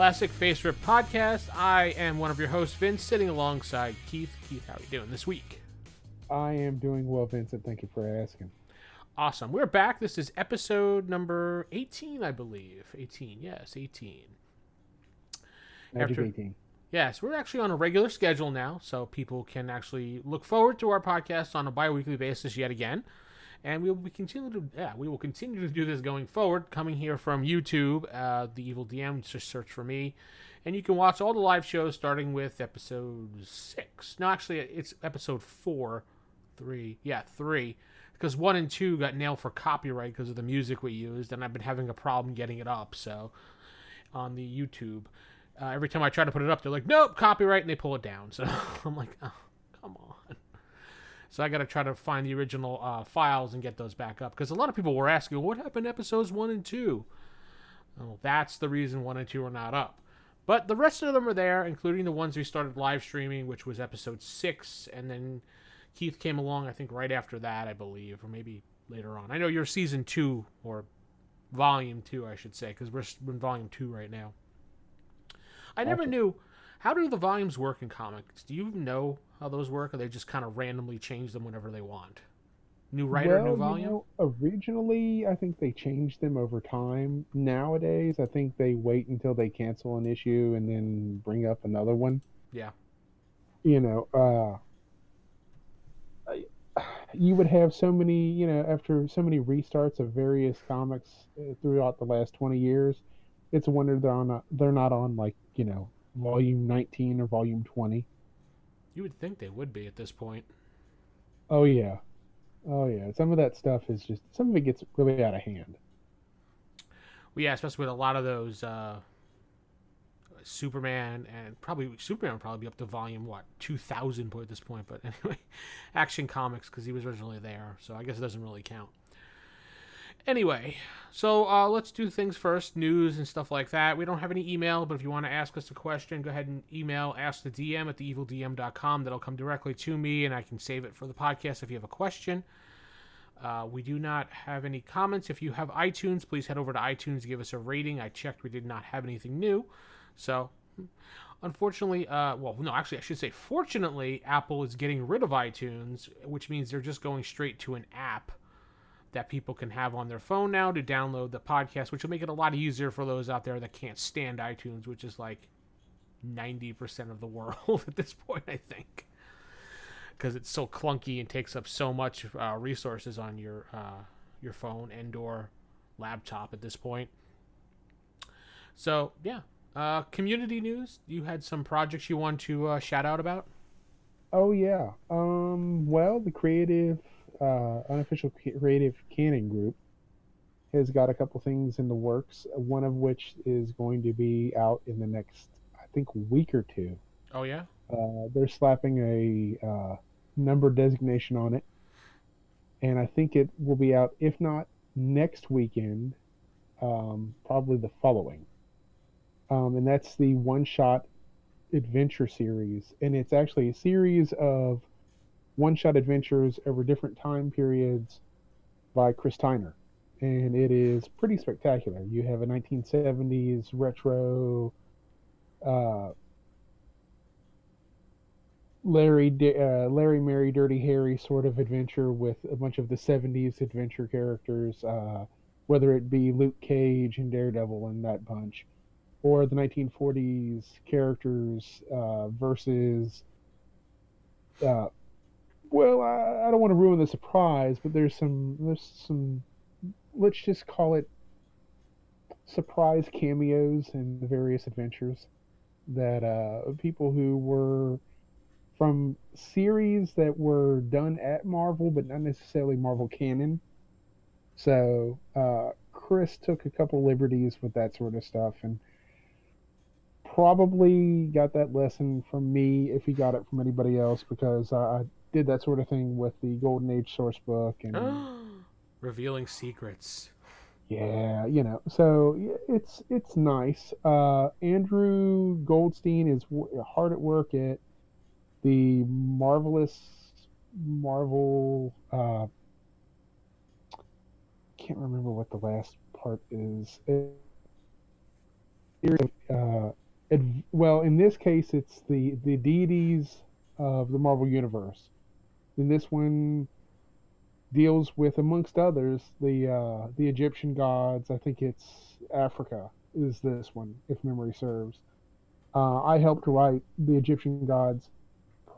Classic FASERIP Podcast. I am one of your hosts, Vince, sitting alongside Keith. Keith, how are you doing this week? I am doing well, Vincent. Thank you for asking. Awesome. We're back. This is episode number 18, I believe. 18, yes, 18. Magic After- 18. Yes, we're actually on a regular schedule now, so people can actually look forward to our podcast on a bi-weekly basis yet again. And we will be continue to yeah, we will continue to do this going forward. Coming here from YouTube, uh, the Evil DM, just search for me, and you can watch all the live shows starting with episode six. No, actually, it's episode four, three, yeah, three, because one and two got nailed for copyright because of the music we used, and I've been having a problem getting it up. So on the YouTube. Uh, every time I try to put it up, they're like, nope, copyright, and they pull it down. So I'm like, oh. So I got to try to find the original uh, files and get those back up. Because a lot of people were asking, what happened to episodes one and two? Well, that's the reason one and two are not up. But the rest of them are there, including the ones we started live streaming, which was episode six. And then Keith came along, I think, right after that, I believe, or maybe later on. I know you're season two, or volume two, I should say, because we're in volume two right now. I never knew how do the volumes work in comics. Do you know how those work, or they just kind of randomly change them whenever they want? New writer, well, new you volume. know, originally, I think they changed them over time. Nowadays, I think they wait until they cancel an issue and then bring up another one. Yeah. You know, uh, you would have so many, you know, after so many restarts of various comics uh, throughout the last 20 years, it's a wonder they're on, a, they're not on like, you know, volume 19 or volume 20. You would think they would be at this point. Oh yeah. Oh yeah. Some of that stuff is just some of it gets really out of hand. Well, yeah, especially with a lot of those uh, Superman and probably Superman would probably be up to volume what two thousand at this point. But anyway, Action Comics because he was originally there, so I guess it doesn't really count. Anyway, so uh, let's do things first, news and stuff like that. We don't have any email, but if you want to ask us a question, go ahead and email ask the DM at theevildm.com. That'll come directly to me, and I can save it for the podcast if you have a question. Uh, we do not have any comments. If you have iTunes, please head over to iTunes, give us a rating. I checked, we did not have anything new. So, unfortunately, uh, well, no, actually, I should say, fortunately, Apple is getting rid of iTunes, which means they're just going straight to an app that people can have on their phone now to download the podcast, which will make it a lot easier for those out there that can't stand iTunes, which is like 90% of the world at this point, I think because it's so clunky and takes up so much uh, resources on your uh, your phone and or laptop at this point. So yeah, uh, community news. You had some projects you want to uh, shout out about? Oh yeah. Um. Well, the creative, uh, unofficial creative canon group has got a couple things in the works. One of which is going to be out in the next, I think, week or two. Oh yeah, Uh, they're slapping a uh, number designation on it, and I think it will be out if not next weekend, um, probably the following. Um, and that's the one-shot adventure series, and it's actually a series of one-shot adventures over different time periods by Chris Tyner, and it is pretty spectacular. You have a 1970s retro. Uh, Larry, uh, Larry, Mary, Dirty Harry sort of adventure with a bunch of the '70s adventure characters, uh, whether it be Luke Cage and Daredevil and that bunch, or the 1940s characters uh, versus. Well, I, I don't want to ruin the surprise, but there's some there's some let's just call it surprise cameos in the various adventures that uh, people who were from series that were done at Marvel, but not necessarily Marvel canon. So uh, Chris took a couple liberties with that sort of stuff, and probably got that lesson from me if he got it from anybody else because I did that sort of thing with the Golden Age source book and revealing secrets. Yeah, you know, so it's it's nice. Uh, Andrew Goldstein is w- hard at work at the marvelous Marvel. Uh, can't remember what the last part is. Uh, well, in this case, it's the the deities of the Marvel universe. In this one, deals with, amongst others, the uh, the Egyptian gods. I think it's Africa is this one, if memory serves. Uh, I helped write the Egyptian gods.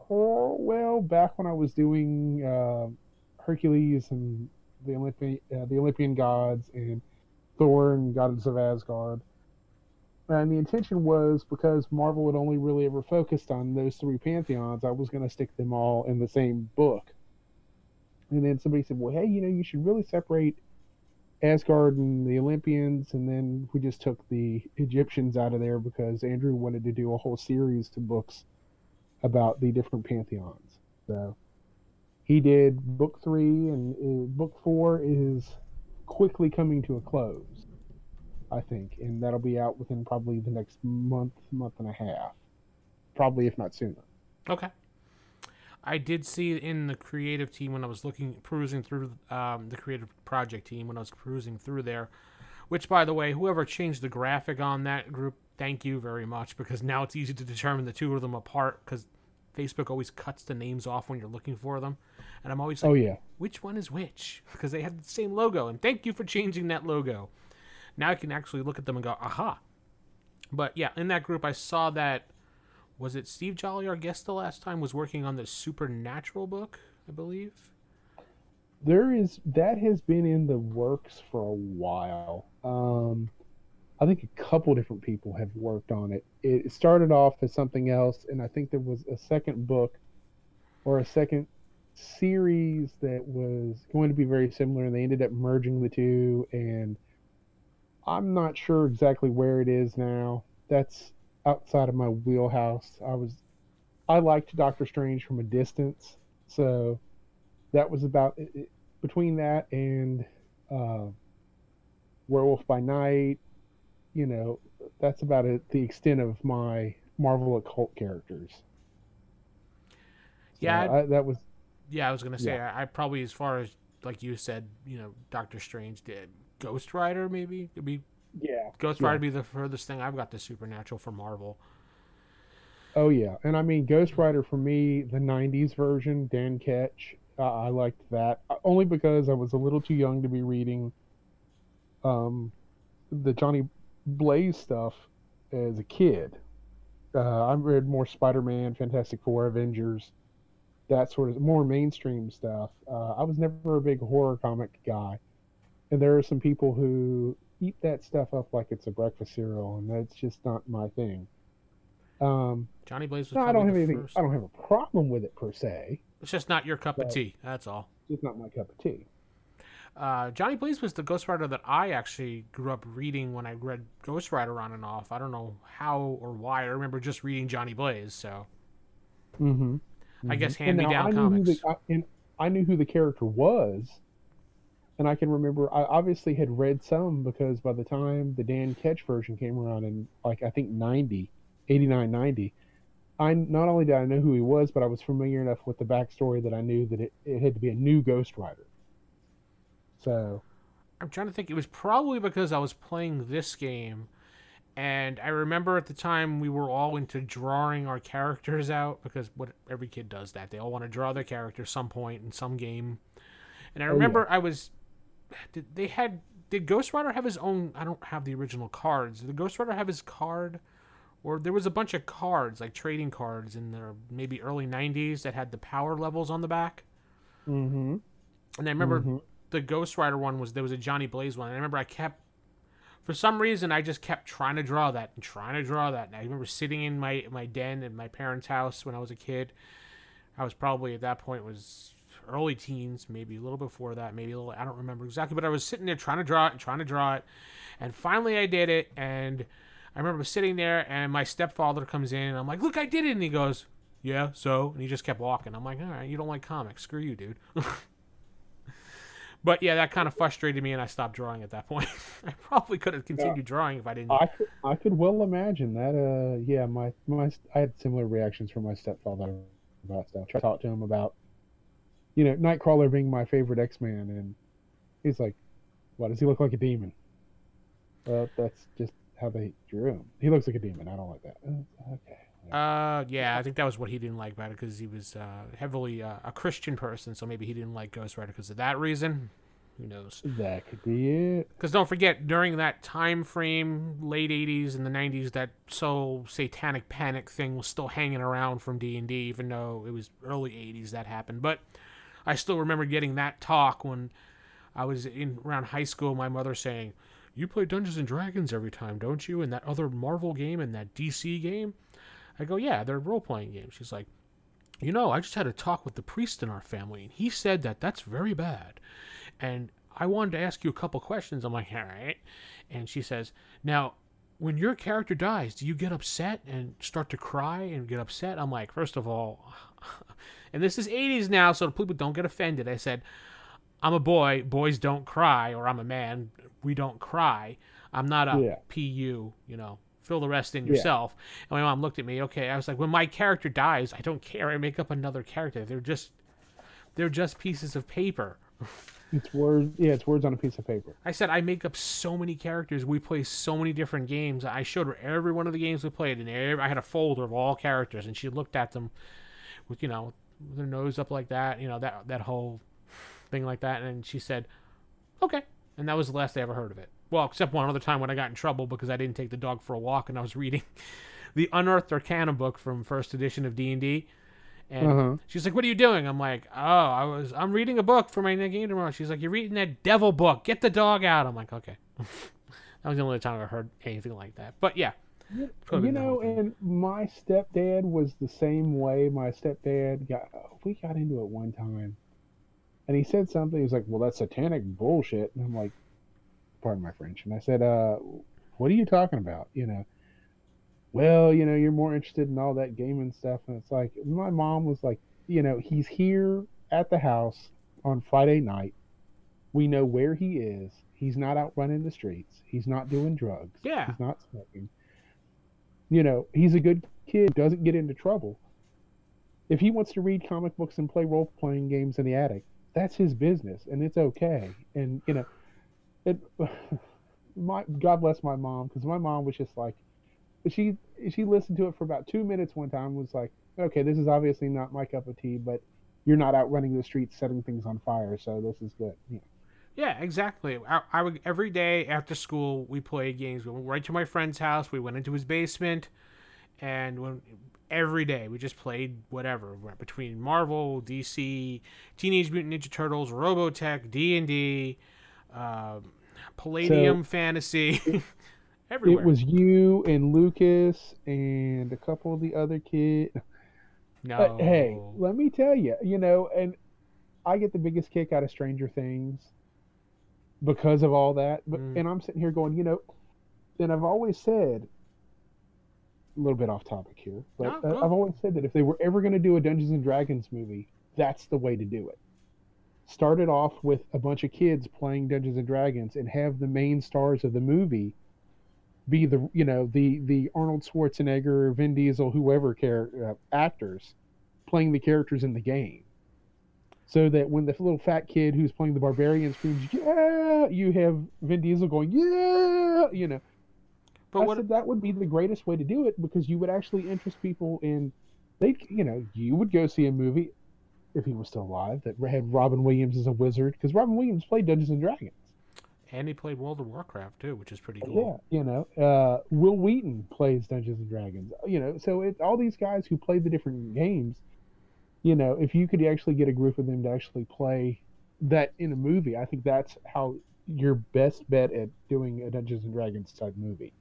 well, back when I was doing uh, Hercules and the Olympian uh, the Olympian gods and Thor and gods of Asgard. And the intention was because Marvel had only really ever focused on those three pantheons, I was going to stick them all in the same book. And then somebody said, well, hey, you know, you should really separate Asgard and the Olympians. And then we just took the Egyptians out of there because Andrew wanted to do a whole series of books about the different pantheons. So he did book three, and uh, book four is quickly coming to a close, I think. And that'll be out within probably the next month, month and a half. Probably, if not sooner. Okay. I did see in the creative team when I was looking perusing through um, the creative project team when I was perusing through there, which by the way, whoever changed the graphic on that group, thank you very much because now it's easy to determine the two of them apart because Facebook always cuts the names off when you're looking for them, and I'm always like, oh yeah, which one is which because they have the same logo, and thank you for changing that logo. Now I can actually look at them and go, aha. But yeah, in that group, I saw that was it Steve Jolly, our guest the last time, was working on the Supernatural book, I believe. There is that has been in the works for a while. Um, I think a couple different people have worked on it. It started off as something else, and I think there was a second book or a second series that was going to be very similar, and they ended up merging the two. And I'm not sure exactly where it is now. That's outside of my wheelhouse. I was I liked Doctor Strange from a distance, so that was about it, between that and uh, Werewolf by Night. You know, that's about it, the extent of my Marvel occult characters. Yeah, so I, that was. Yeah, I was gonna say yeah. I, I, probably as far as like you said, you know, Doctor Strange did Ghost Rider maybe it'd be yeah. Ghost Rider yeah. be the furthest thing I've got to Supernatural for Marvel. Oh yeah, and I mean Ghost Rider for me, the '90s version, Dan Ketch, uh, I liked that uh, only because I was a little too young to be reading um, the Johnny Blaze stuff as a kid. Uh, I read more Spider-Man, Fantastic Four, Avengers, that sort of more mainstream stuff. Uh, I was never a big horror comic guy, and there are some people who eat that stuff up like it's a breakfast cereal, and that's just not my thing. Um, Johnny Blaze was. No, I don't have anything. First. I don't have a problem with it per se. It's just not your cup of tea. That's all. It's not my cup of tea. Uh, Johnny Blaze was the Ghost Rider that I actually grew up reading when I read Ghost Rider on and off. I don't know how or why. I remember just reading Johnny Blaze. So. Mm-hmm. I guess hand me down comics. The, I, and I knew who the character was and I can remember I obviously had read some because by the time the Dan Ketch version came around in like I think 90, 89, 90, I not only did I know who he was, but I was familiar enough with the backstory that I knew that it, it had to be a new Ghost Rider. So I'm trying to think. It was probably because I was playing this game, and I remember at the time we were all into drawing our characters out because what every kid does that they all want to draw their character some point in some game. And I oh, remember oh, yeah. I was did they had did Ghost Rider have his own? I don't have the original cards. Did Ghost Rider have his card? Or there was a bunch of cards, like trading cards, in the maybe early '90s that had the power levels on the back. Mm-hmm. And I remember mm-hmm. the Ghost Rider one was there was a Johnny Blaze one. And I remember I kept, for some reason, I just kept trying to draw that and trying to draw that. And I remember sitting in my my den in my parents' house when I was a kid. I was probably at that point was early teens, maybe a little before that, maybe a little. I don't remember exactly, but I was sitting there trying to draw it and trying to draw it, and finally I did it, and I remember sitting there, and my stepfather comes in, and I'm like, "Look, I did it!" And he goes, "Yeah, so?" And he just kept walking. I'm like, "All right, you don't like comics? Screw you, dude." but yeah, that kind of frustrated me, and I stopped drawing at that point. I probably could have continued Yeah. drawing if I didn't. I could, I could well imagine that. Uh, yeah, my my I had similar reactions from my stepfather about stuff. I talked to him about, you know, Nightcrawler being my favorite X Man, and he's like, "Why does he look like a demon?" Well, that's just how they drew him. He looks like a demon. I don't like that. Uh, okay. Uh, yeah, I think that was what he didn't like about it because he was uh, heavily uh, a Christian person, so maybe he didn't like Ghost Rider because of that reason. Who knows? That could be it. Because don't forget, during that time frame, late '80s and the '90s, that soul satanic panic thing was still hanging around from D and D, even though it was early '80s that happened. But I still remember getting that talk when I was in around high school. My mother saying, "You play Dungeons and Dragons every time, don't you? And that other Marvel game and that DC game." I go, "Yeah, they're role playing games." She's like, "You know, I just had a talk with the priest in our family, and he said that that's very bad." and I wanted to ask you a couple questions. I'm like, all right. And she says, now, when your character dies, do you get upset and start to cry and get upset? I'm like, first of all, and this is 80s now, so people don't get offended. I said, I'm a boy. Boys don't cry, or I'm a man. We don't cry. I'm not a Yeah. PU, you know. Fill the rest in Yeah. yourself. And my mom looked at me. Okay, I was like, when my character dies, I don't care. I make up another character. They're just, they're just pieces of paper. It's words. Yeah, it's words on a piece of paper. I said I make up so many characters. We play so many different games. I showed her every one of the games we played, and every, I had a folder of all characters, and she looked at them with you know with her nose up like that, you know that that whole thing like that, and she said, "Okay," and that was the last I ever heard of it. Well, except one other time when I got in trouble because I didn't take the dog for a walk, and I was reading the Unearthed Arcana book from first edition of D and D. And Uh-huh. she's like, "What are you doing?" I'm like, "Oh, I was. I'm reading a book for my next game tomorrow." She's like, "You're reading that devil book. Get the dog out." I'm like, "Okay." that was the only time I heard anything like that. But yeah, Could've you know, and my stepdad was the same way. My stepdad got we got into it one time, and he said something. He was like, "Well, that's satanic bullshit," and I'm like, "Pardon my French." And I said, "Uh, what are you talking about?" You know. Well, you know, you're more interested in all that gaming stuff, and it's like my mom was like, you know, he's here at the house on Friday night. We know where he is. He's not out running the streets. He's not doing drugs. Yeah. He's not smoking. You know, he's a good kid, doesn't get into trouble. If he wants to read comic books and play role playing games in the attic, that's his business and it's okay. And, you know, it, my, God bless my mom, because my mom was just like, she, she listened to it for about two minutes one time, was like, okay, this is obviously not my cup of tea, but you're not out running the streets setting things on fire, so this is good. You know. Yeah, exactly. I, I would every day after school we played games. We went right to my friend's house. We went into his basement, and when every day we just played whatever between Marvel, DC, Teenage Mutant Ninja Turtles, Robotech, D and D, um, Palladium Fantasy. Everywhere. It was you and Lucas and a couple of the other kids. no. But hey, let me tell you, you know, and I get the biggest kick out of Stranger Things because of all that. But Mm. and I'm sitting here going, you know, and I've always said a little bit off topic here, but No. I've always said that if they were ever going to do a Dungeons and Dragons movie, that's the way to do it. Start it off with a bunch of kids playing Dungeons and Dragons and have the main stars of the movie be the you know the the Arnold Schwarzenegger, Vin Diesel, whoever char- uh, actors playing the characters in the game, so that when the little fat kid who's playing the barbarian screams "Yeah," you have Vin Diesel going "Yeah," you know. but I what? said that would be the greatest way to do it because you would actually interest people in. They, you know, you would go see a movie if he was still alive that had Robin Williams as a wizard because Robin Williams played Dungeons and Dragons. And he played World of Warcraft too, which is pretty cool. Yeah, you know, uh, Wil Wheaton plays Dungeons and Dragons. You know, so it's all these guys who played the different games. You know, if you could actually get a group of them to actually play that in a movie, I think that's how your best bet at doing a Dungeons and Dragons type movie.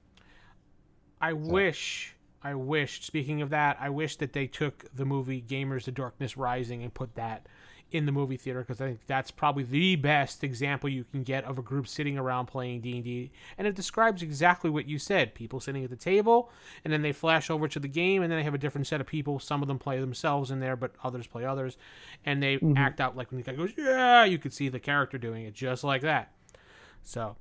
I wish, I wish. Speaking of that, I wish that they took the movie Gamers: The Darkness Rising and put that in the movie theater because I think that's probably the best example you can get of a group sitting around playing D&D and it describes exactly what you said people sitting at the table and then they flash over to the game and then they have a different set of people some of them play themselves in there but others play others and they Mhm. act out like when the guy goes yeah you could see the character doing it just like that so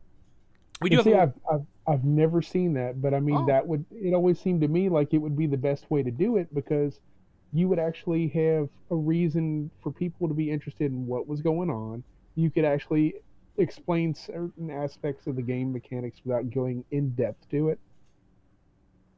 we do have see, a- I've, I've I've never seen that, but I mean Oh. that would it always seemed to me like it would be the best way to do it because you would actually have a reason for people to be interested in what was going on. You could actually explain certain aspects of the game mechanics without going in depth to it.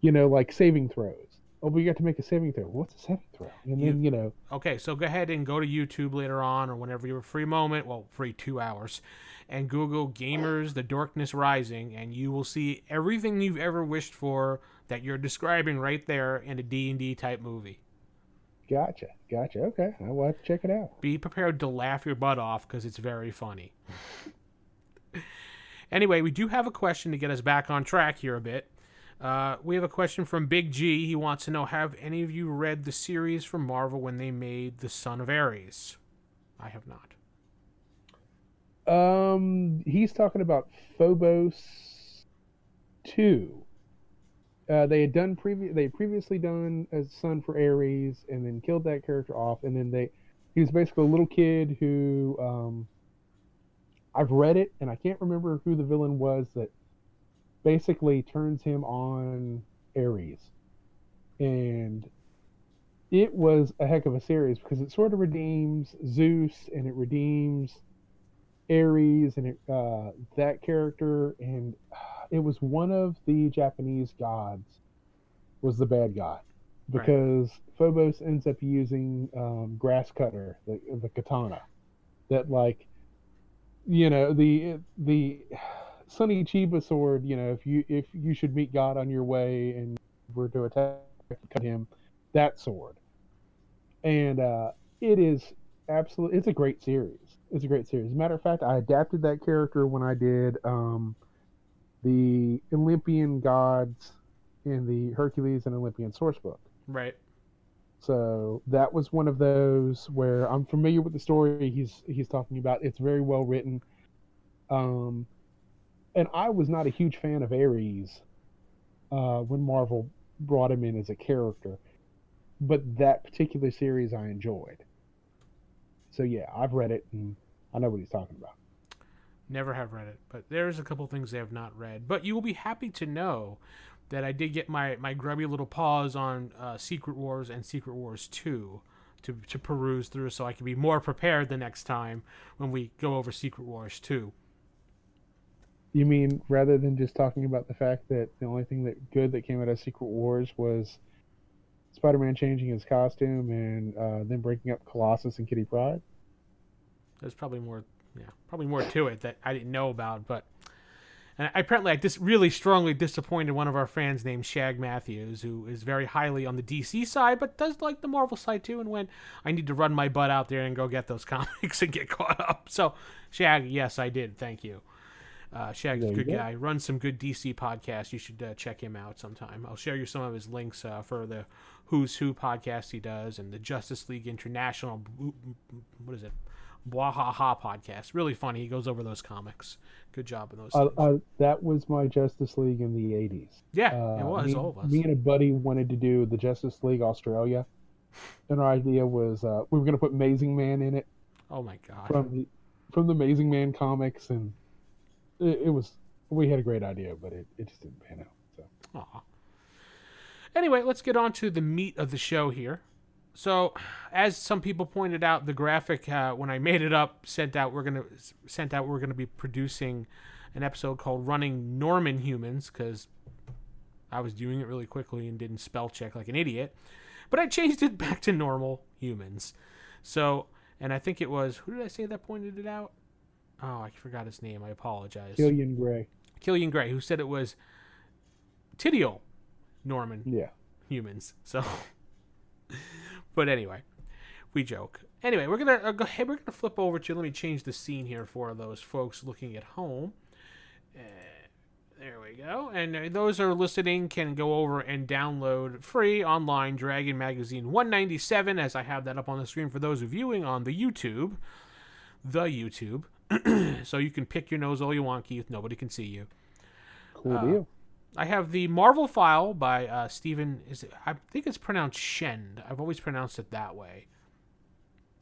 You know, like saving throws. Oh, we got to make a saving throw. What's a saving throw? And then you know, Okay, so go ahead and go to YouTube later on or whenever you have a free moment, well, free two hours, and Google Gamers The Darkness Rising, and you will see everything you've ever wished for that you're describing right there in a D&D type movie. Gotcha, gotcha. Okay, I will have to check it out. Be prepared to laugh your butt off because it's very funny. anyway, we do have a question to get us back on track here a bit. Uh, we have a question from Big G. He wants to know Have any of you read the series from Marvel when they made The Son of Ares? I have not. Um, he's talking about Phobos two. Uh, they had done previous. They previously done a son for Ares, and then killed that character off. And then they, he was basically a little kid who, um, I've read it, and I can't remember who the villain was that basically turns him on Ares, and it was a heck of a series because it sort of redeems Zeus and it redeems Ares and it, uh, that character, and uh, it was one of the Japanese gods was the bad guy Right. because Phobos ends up using um, grass cutter, the, the katana, that like, you know, the the Sonny Chiba sword. You know, if you if you should meet God on your way and were to attack him, that sword, and uh, it is absolutely it's a great series. It's a great series. As a matter of fact, I adapted that character when I did um, the Olympian gods in the Hercules and Olympian source book. Right. So that was one of those where I'm familiar with the story he's he's talking about. It's very well written. Um, and I was not a huge fan of Ares uh, when Marvel brought him in as a character, but that particular series I enjoyed. So yeah, I've read it and I know what he's talking about. Never have read it, but there's a couple things I have not read. But you will be happy to know that I did get my, my grubby little paws on uh, Secret Wars and Secret Wars 2 to, to peruse through so I can be more prepared the next time when we go over Secret Wars 2. You mean rather than just talking about the fact that the only thing that good that came out of Secret Wars was Spider-Man changing his costume and uh, then breaking up Colossus and Kitty Pryde? There's probably more, yeah, probably more to it that I didn't know about. But and I, apparently, I just really strongly disappointed one of our fans named Shag Matthews, who is very highly on the DC side, but does like the Marvel side too. And went, I need to run my butt out there and go get those comics and get caught up. So Shag, yes, I did. Thank you. Uh, Shag's a good go. guy. Runs some good DC podcasts. You should uh, check him out sometime. I'll share you some of his links uh, for the Who's Who podcast he does and the Justice League International. What is it? Bwahaha podcast. Really funny. He goes over those comics. Good job in those. Uh, uh, that was my Justice League in the '80s. yeah, Uh, it was me, all of us. Me and a buddy wanted to do the Justice League Australia, and our idea was uh, we were going to put Amazing Man in it oh my god. from the from the Amazing Man comics, and it, it was we had a great idea, but it, it just didn't pan out. So Aw. Anyway, let's get on to the meat of the show here. So, as some people pointed out, the graphic uh, when I made it up sent out we're gonna sent out we're gonna be producing an episode called "Running Norman Humans" because I was doing it really quickly and didn't spell check like an idiot, but I changed it back to normal humans. So, and I think it was who did I say that pointed it out? Oh, I forgot his name. I apologize. Killian Gray, Killian Gray, who said it was Tidial Norman yeah, humans. So, but anyway, we joke. Anyway, we're gonna uh, go ahead. We're gonna flip over to. Let me change the scene here for those folks looking at home. Uh, There we go. And uh, those are listening can go over and download free online Dragon Magazine 197, as I have that up on the screen for those viewing on the YouTube. The YouTube. so you can pick your nose all you want, Keith. Nobody can see you. Cool Uh, deal. I have the Marvel Phile by uh, Stephen. Is it, I think it's pronounced Schend. I've always pronounced it that way.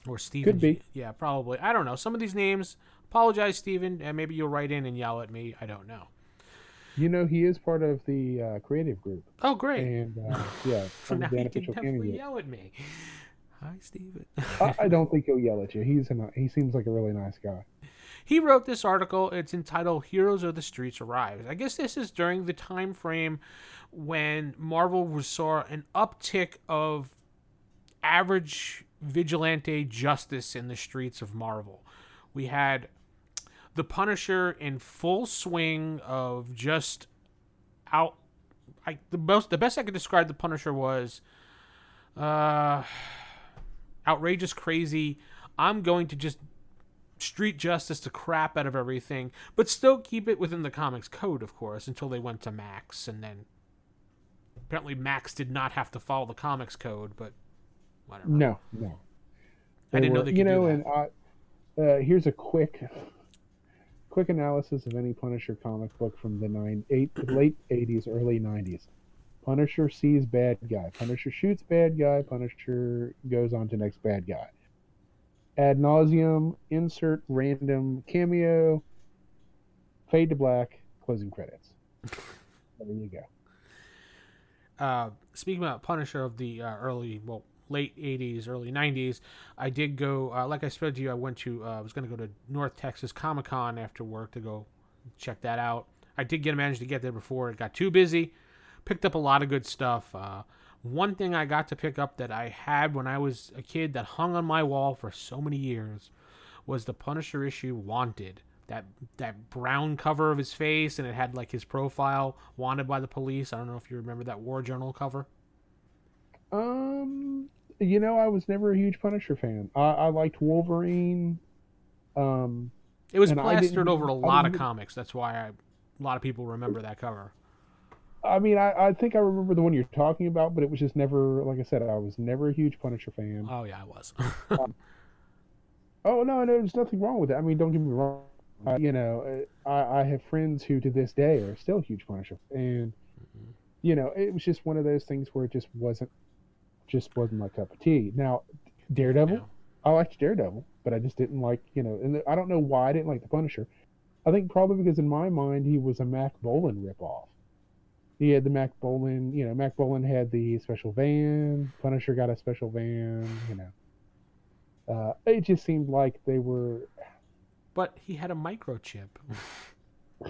Or Stephen. Could be. Yeah, probably. I don't know. Some of these names. Apologize, Stephen, and maybe you'll write in and yell at me. I don't know. You know, he is part of the uh, creative group, Oh, great. and uh, yeah, so from now the you can definitely candidate. yell at me. Hi, Stephen. I, I don't think he'll yell at you. He's a, he seems like a really nice guy. He wrote this article. It's entitled "Heroes of the Streets Arrives." I guess this is during the time frame when Marvel saw an uptick of average vigilante justice in the streets of Marvel. We had the Punisher in full swing of just out. I the most the best I could describe the Punisher was, uh, outrageous, crazy. I'm going to just street justice the crap out of everything, but still keep it within the comics code, of course, until they went to Max, and then apparently Max did not have to follow the comics code, but whatever. No, no. I didn't know were- they you know, that. and I, uh, here's a quick, quick analysis of any Punisher comic book from the nine, eight, late '80s, early '90s. Punisher sees bad guy. Punisher shoots bad guy. Punisher goes on to next bad guy. Ad nauseum. Insert random cameo. Fade to black. Closing credits. There you go. uh, speaking about Punisher of the uh, early, well, late '80s, early '90s, I did go. Uh, like I said to you, I went to. Uh, I was going to go to North Texas Comic Con after work to go check that out. I did get managed to get there before it got too busy. Picked up a lot of good stuff. One thing I got to pick up that I had when I was a kid that hung on my wall for so many years was the Punisher issue Wanted. That that brown cover of his face and it had like his profile wanted by the police. I don't know if you remember that War Journal cover. Um, you know, I was never a huge Punisher fan. I, I liked Wolverine. Um, It was plastered over a lot of comics. That's why I, a lot of people remember that cover. I mean, I, I think I remember the one you're talking about, but it was just never, like I said, I was never a huge Punisher fan. Oh yeah, I was. Oh no, no, there's nothing wrong with it. I mean, don't get me wrong. Uh, you know, I, I have friends who to this day are still huge Punisher, and Mhm. you know, it was just one of those things where it just wasn't, just wasn't my cup of tea. Now, Daredevil, Yeah. I liked Daredevil, but I just didn't like, you know, and I don't know why I didn't like the Punisher. I think probably because in my mind he was a Mack Bolan ripoff. He had the Mack Bolan, you know, Mack Bolan had the special van. Punisher got a special van, you know. Uh, it just seemed like they were But he had a microchip.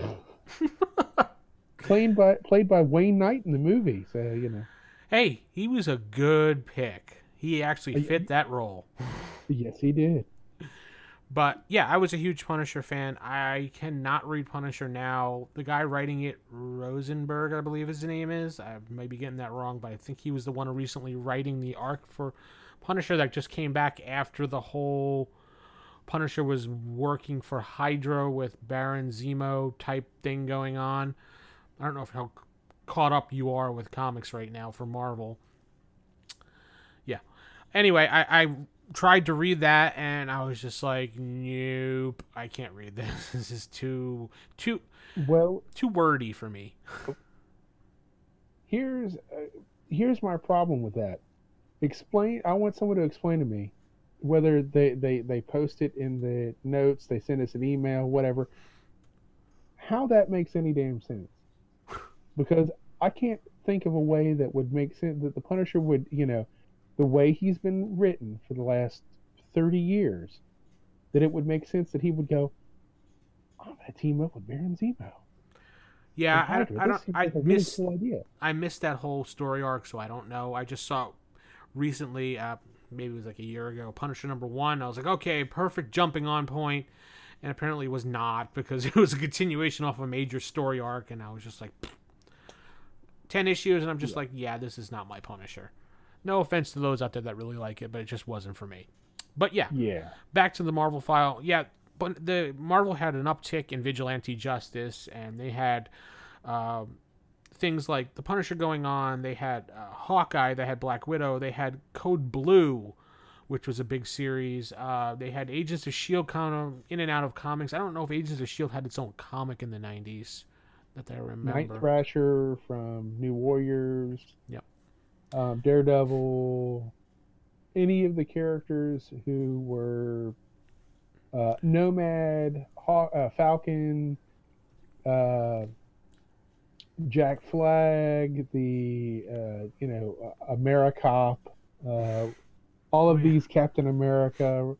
played by played by Wayne Knight in the movie. So you know, hey, he was a good pick. He actually fit that role. yes, he did. But yeah, I was a huge Punisher fan. I cannot read Punisher now. The guy writing it, Rosenberg, I believe his name is. I may be getting that wrong, but I think he was the one recently writing the arc for Punisher that just came back after the whole Punisher was working for Hydra with Baron Zemo type thing going on. I don't know if how caught up you are with comics right now for Marvel. Yeah. Anyway, I, I tried to read that and I was just like, nope, I can't read this. This is too too Well, too wordy for me. here's uh, here's my problem with that. Explain. I want someone to explain to me whether they they they post it in the notes, they send us an email, whatever. How that makes any damn sense? Because I can't think of a way that would make sense that the Punisher would, you know, the way he's been written for the last thirty years, that it would make sense that he would go. I'm gonna team up with Baron Zemo. Yeah, I, I don't I like a really cool. I missed that whole story arc, so I don't know. I just saw recently, uh, maybe it was like a year ago, Punisher number one. I was like, okay, perfect jumping on point, and apparently it was not because it was a continuation off a major story arc, and I was just like, ten issues, and I'm just like, yeah, this is not my Punisher. No offense to those out there that really like it, but it just wasn't for me. But yeah, Yeah. back to the Marvel Phile. Yeah, but the Marvel had an uptick in vigilante justice, and they had Um, things like the Punisher going on. They had uh, Hawkeye. They had Black Widow. They had Code Blue, which was a big series. Uh, they had Agents of Shield kind of in and out of comics. I don't know if Agents of Shield had its own comic in the '90s that I remember. Night Thrasher from New Warriors. Yep. Um, Daredevil. Any of the characters who were uh, Nomad, Haw- uh, Falcon, uh, Jack Flag, the uh, you know Americop, uh, all of Oh, these Captain America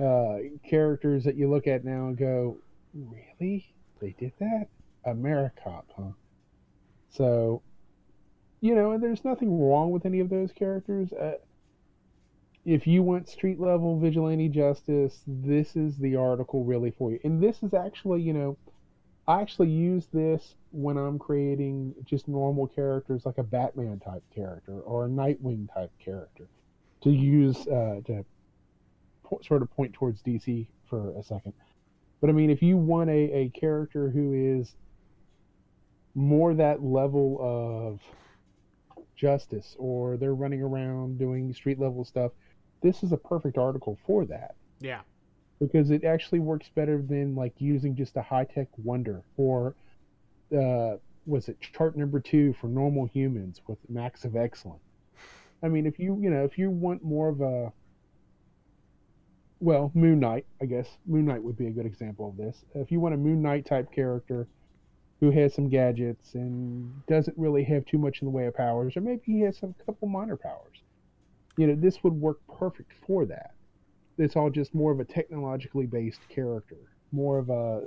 uh, characters that you look at now and go, really? They did that? Americop, huh? So, you know, there's nothing wrong with any of those characters. Uh, if you want street level vigilante justice, this is the article really for you. And this is actually, you know, I actually use this when I'm creating just normal characters like a Batman type character or a Nightwing type character to use uh, to po- sort of point towards DC for a second. But I mean, if you want a, a character who is more that level of justice or they're running around doing street level stuff, this is a perfect article for that Yeah. because it actually works better than like using just a high tech wonder or uh, was it chart number two for normal humans with max of excellent. I mean, if you you know if you want more of a well Moon Knight, I guess Moon Knight would be a good example of this. If you want a Moon Knight type character who has some gadgets and doesn't really have too much in the way of powers, or maybe he has some couple minor powers, you know, this would work perfect for that it's all just more of a technologically based character, more of a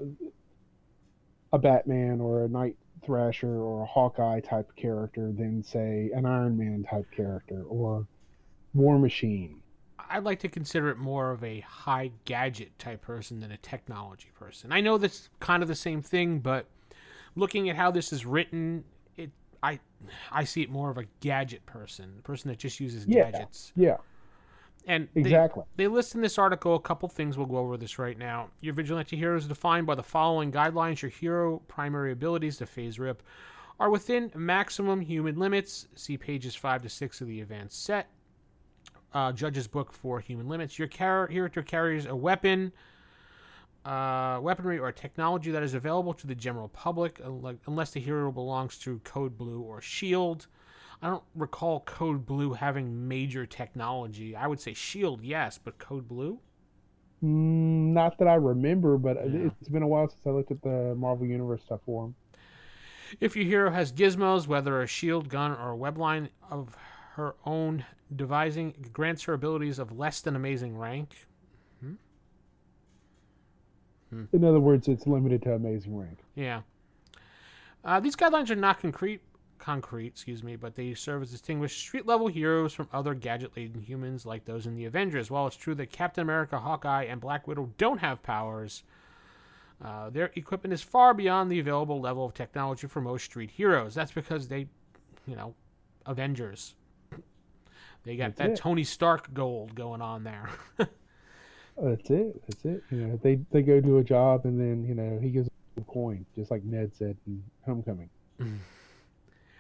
a Batman or a Night Thrasher or a Hawkeye type character than say an Iron Man type character or War Machine. I'd like to consider it more of a high gadget type person than a technology person. I know that's kind of the same thing, but looking at how this is written, it I I see it more of a gadget person, a person that just uses Yeah. gadgets. Yeah, And exactly. They list in this article a couple things. We'll go over this right now. Your vigilante hero is defined by the following guidelines. Your hero primary abilities, the FASERIP, are within maximum human limits. See pages 5 to 6 of the advanced set. Uh, Judge's book for human limits. Your char- character carries a weapon, uh, weaponry, or technology that is available to the general public unless the hero belongs to Code Blue or Shield. I don't recall Code Blue having major technology. I would say Shield, yes, but Code Blue? Mm, not that I remember, but Yeah. it's been a while since I looked at the Marvel Universe stuff for him. If your hero has gizmos, whether a shield, gun, or a web line of her own devising, grants her abilities of less than amazing rank. In other words, it's limited to Amazing Rank. Yeah. Uh, these guidelines are not concrete, concrete, excuse me, but they serve as distinguished street level heroes from other gadget laden humans like those in the Avengers. While it's true that Captain America, Hawkeye, and Black Widow don't have powers, uh, their equipment is far beyond the available level of technology for most street heroes. That's because they, you know, Avengers. They got That's that it. Tony Stark gold going on there. That's it. That's it. You know, they they go do a job and then you know he gives a coin, just like Ned said in Homecoming.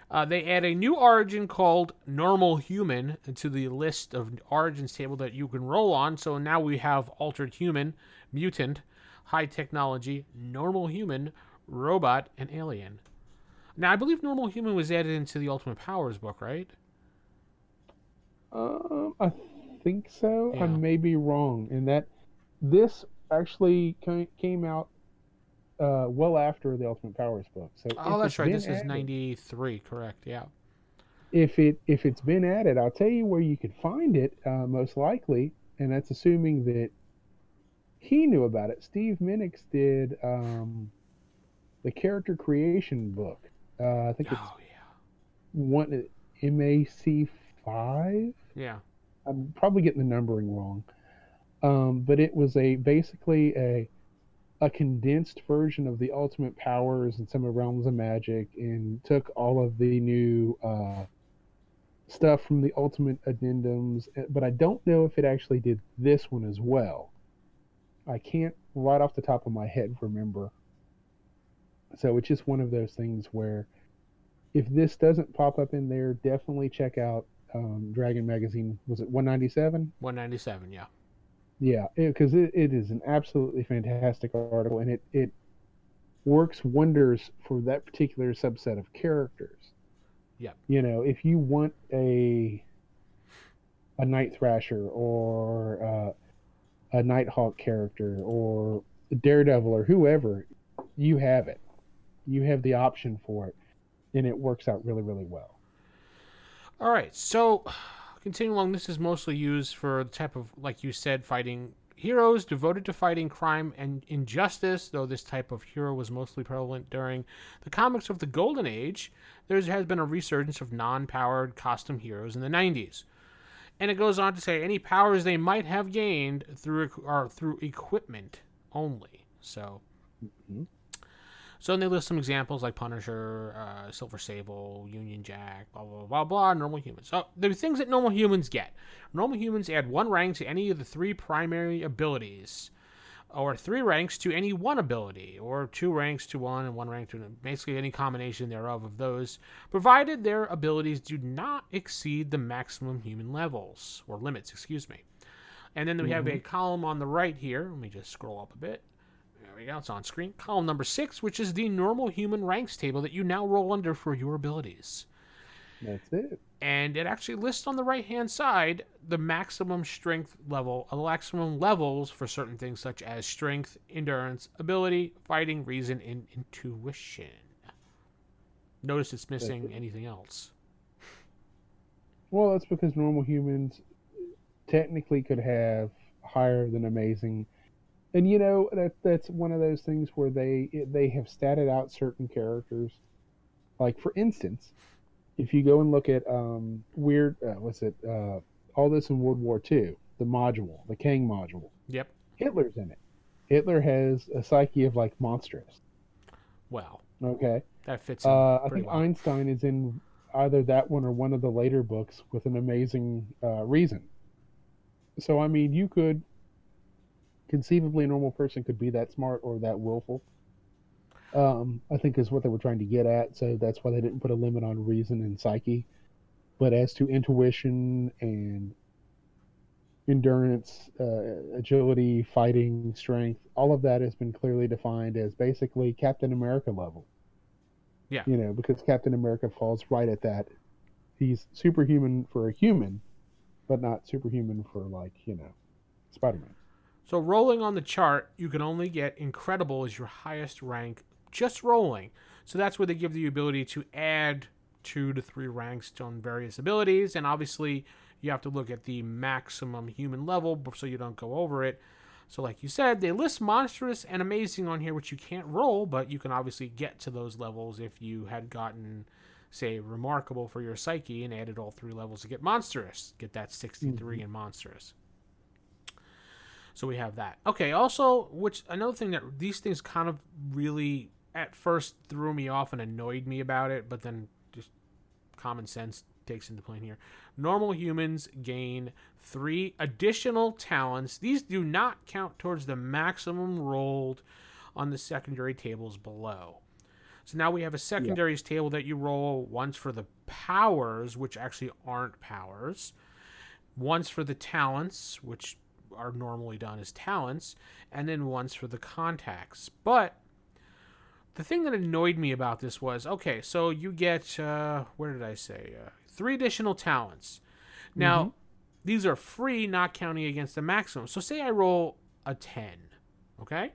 Uh, they add a new origin called Normal Human to the list of origins table that you can roll on. So now we have Altered Human, Mutant, High Technology, Normal Human, Robot, and Alien. Now I believe Normal Human was added into the Ultimate Powers book, right? Um, I think so. Yeah. I may be wrong, in that this actually came out uh, well after the Ultimate Powers book. So Oh, that's right. This is '93, correct? Yeah. If it if it's been added, I'll tell you where you could find it. Uh, most likely, and that's assuming that he knew about it. Steve Minix did um, the character creation book. Uh, I think it's Oh yeah. one MAC five. Yeah. I'm probably getting the numbering wrong. Um, but it was a basically a a condensed version of the Ultimate Powers and some of Realms of Magic, and took all of the new uh, stuff from the Ultimate addendums. uh, But I don't know if it actually did this one as well. I can't right off the top of my head remember. So it's just one of those things where if this doesn't pop up in there, definitely check out um, Dragon Magazine. Was it 197? 197, yeah. Yeah, because it, it is an absolutely fantastic article, and it, it works wonders for that particular subset of characters. Yeah. You know, if you want a a Night Thrasher or uh, a Nighthawk character or Daredevil or whoever, you have it. You have the option for it, and it works out really, really well. All right, so continuing along, this is mostly used for the type of, like you said, fighting heroes devoted to fighting crime and injustice, though this type of hero was mostly prevalent during the comics of the Golden Age, there has been a resurgence of non powered costume heroes in the 90s. And it goes on to say any powers they might have gained through are through equipment only. So, mm-hmm. So then they list some examples like Punisher, uh, Silver Sable, Union Jack, blah blah blah blah. Normal humans. So the things that normal humans get. Normal humans add one rank to any of the three primary abilities or three ranks to any one ability, or two ranks to one and one rank to basically any combination thereof of those, provided their abilities do not exceed the maximum human levels or limits, excuse me. And then we mm-hmm. have a mm-hmm. column on the right here. Let me just scroll up a bit. There we go. It's on screen. Column number six, which is the normal human ranks table that you now roll under for your abilities. That's it and it actually lists on the right hand side the maximum strength level, the maximum levels for certain things such as strength, endurance, ability, fighting, reason, and intuition. Notice it's missing anything else. Well, that's because normal humans technically could have higher than amazing. And you know that that's one of those things where they they have statted out certain characters. Like for instance, if you go and look at um, weird, uh, what's it? Uh, all this in World War II, the module, the Kang module. Yep. Hitler's in it. Hitler has a psyche of like monstrous. Wow. Okay. That fits. Uh, I think well. Einstein is in either that one or one of the later books with an amazing uh, reason. So I mean, you could conceivably a normal person could be that smart or that willful um, I think is what they were trying to get at. So that's why they didn't put a limit on reason and psyche. But as to intuition and endurance, uh, agility, fighting, strength, all of that has been clearly defined as basically Captain America level. Yeah. You know, because Captain America falls right at that. He's superhuman for a human, but not superhuman for, like, you know, Spider Man. So rolling on the chart, you can only get incredible as your highest rank just rolling. So that's where they give the ability to add two to three ranks on various abilities. And obviously, you have to look at the maximum human level so you don't go over it. So, like you said, they list monstrous and amazing on here, which you can't roll, but you can obviously get to those levels if you had gotten, say, remarkable for your psyche and added all three levels to get monstrous. Get that 63 mm-hmm. in monstrous. So we have that. Okay, also, which another thing that these things kind of really at first threw me off and annoyed me about it, but then just common sense takes into play here. Normal humans gain three additional talents. These do not count towards the maximum rolled on the secondary tables below. So now we have a secondaries yep. table that you roll once for the powers, which actually aren't powers, once for the talents, which are normally done as talents, and then once for the contacts. But the thing that annoyed me about this was okay, so you get uh, where did I say uh, three additional talents. Now mm-hmm. these are free, not counting against the maximum. So say I roll a ten, okay.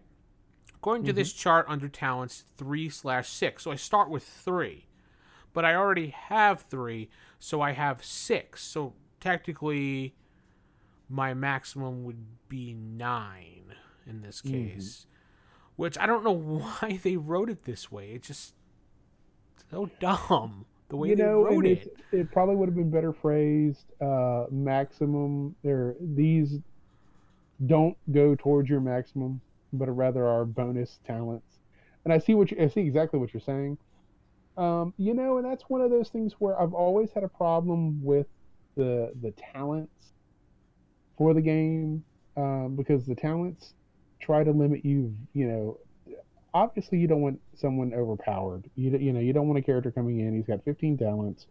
According mm-hmm. to this mm-hmm. chart under talents, three slash six. So I start with three, but I already have three, so I have six. So technically, my maximum would be nine in this mm-hmm. case which I don't know why they wrote it this way. It's just so dumb the way you they know, wrote it. It probably would have been better phrased. Uh, maximum. There, these don't go towards your maximum, but rather are bonus talents. And I see what you, I see exactly what you're saying. Um, you know, and that's one of those things where I've always had a problem with the the talents for the game um, because the talents try to limit you. You know, obviously you don't want someone overpowered. You you know you don't want a character coming in. He's got 15 talents.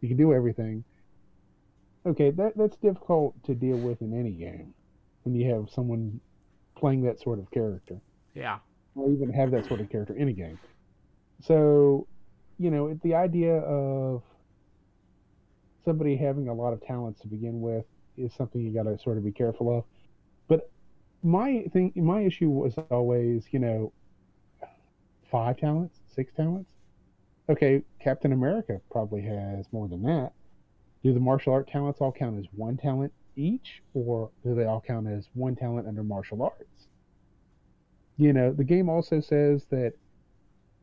He can do everything. Okay, that that's difficult to deal with in any game when you have someone playing that sort of character, Yeah. or even have that sort of character in a game. So, you know, the idea of somebody having a lot of talents to begin with is something you got to sort of be careful of. But my thing, my issue was always, you know, five talents, six talents. Okay, Captain America probably has more than that. Do the martial art talents all count as one talent each, or do they all count as one talent under martial arts? You know, the game also says that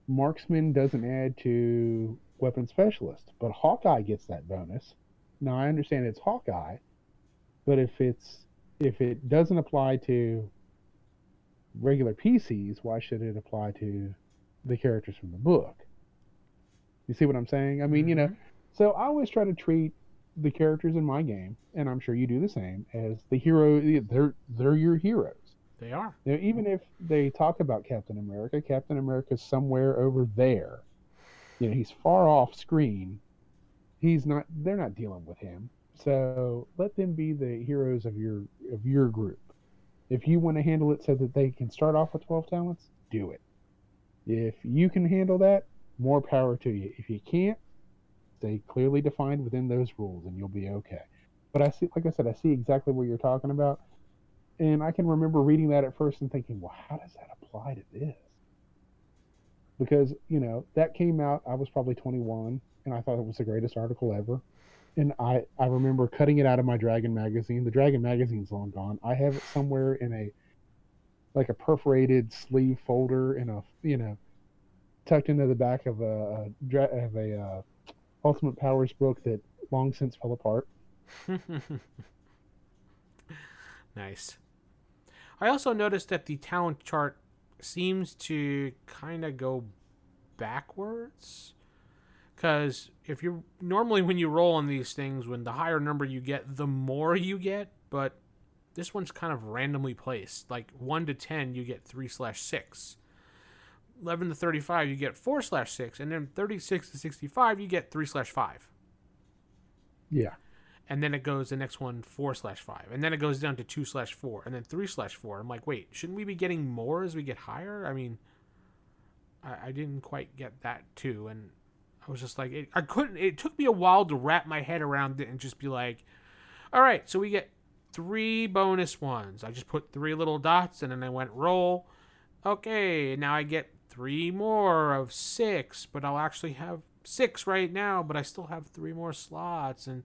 marksman doesn't add to weapon specialist, but Hawkeye gets that bonus. Now I understand it's Hawkeye, but if it's if it doesn't apply to regular PCs, why should it apply to the characters from the book? You see what I'm saying? I mean, you know, mm-hmm. so I always try to treat the characters in my game, and I'm sure you do the same, as the hero. They're they're your heroes. They are. Now, even if they talk about Captain America, Captain America's somewhere over there. You know, he's far off screen. He's not. They're not dealing with him. So let them be the heroes of your of your group. If you want to handle it so that they can start off with twelve talents, do it. If you can handle that, more power to you. If you can't, stay clearly defined within those rules, and you'll be okay. But I see, like I said, I see exactly what you're talking about. And I can remember reading that at first and thinking, well, how does that apply to this? Because, you know, that came out, I was probably 21, and I thought it was the greatest article ever. And I, I remember cutting it out of my Dragon magazine. The Dragon magazine's long gone. I have it somewhere in a, like a perforated sleeve folder in a, you know, tucked into the back of a, of a uh, Ultimate Powers book that long since fell apart. nice. I also noticed that the talent chart seems to kind of go backwards. Because if you normally when you roll on these things, when the higher number you get, the more you get. But this one's kind of randomly placed. Like one to ten, you get three slash six. 11 to 35 you get 4 slash 6 and then 36 to 65 you get 3 slash 5 Yeah. and then it goes the next one 4 slash 5 and then it goes down to 2 slash 4 and then 3 slash 4 i'm like wait shouldn't we be getting more as we get higher i mean i, I didn't quite get that too and i was just like it, i couldn't it took me a while to wrap my head around it and just be like all right so we get three bonus ones i just put three little dots and then i went roll okay now i get three more of six, but I'll actually have six right now, but I still have three more slots. And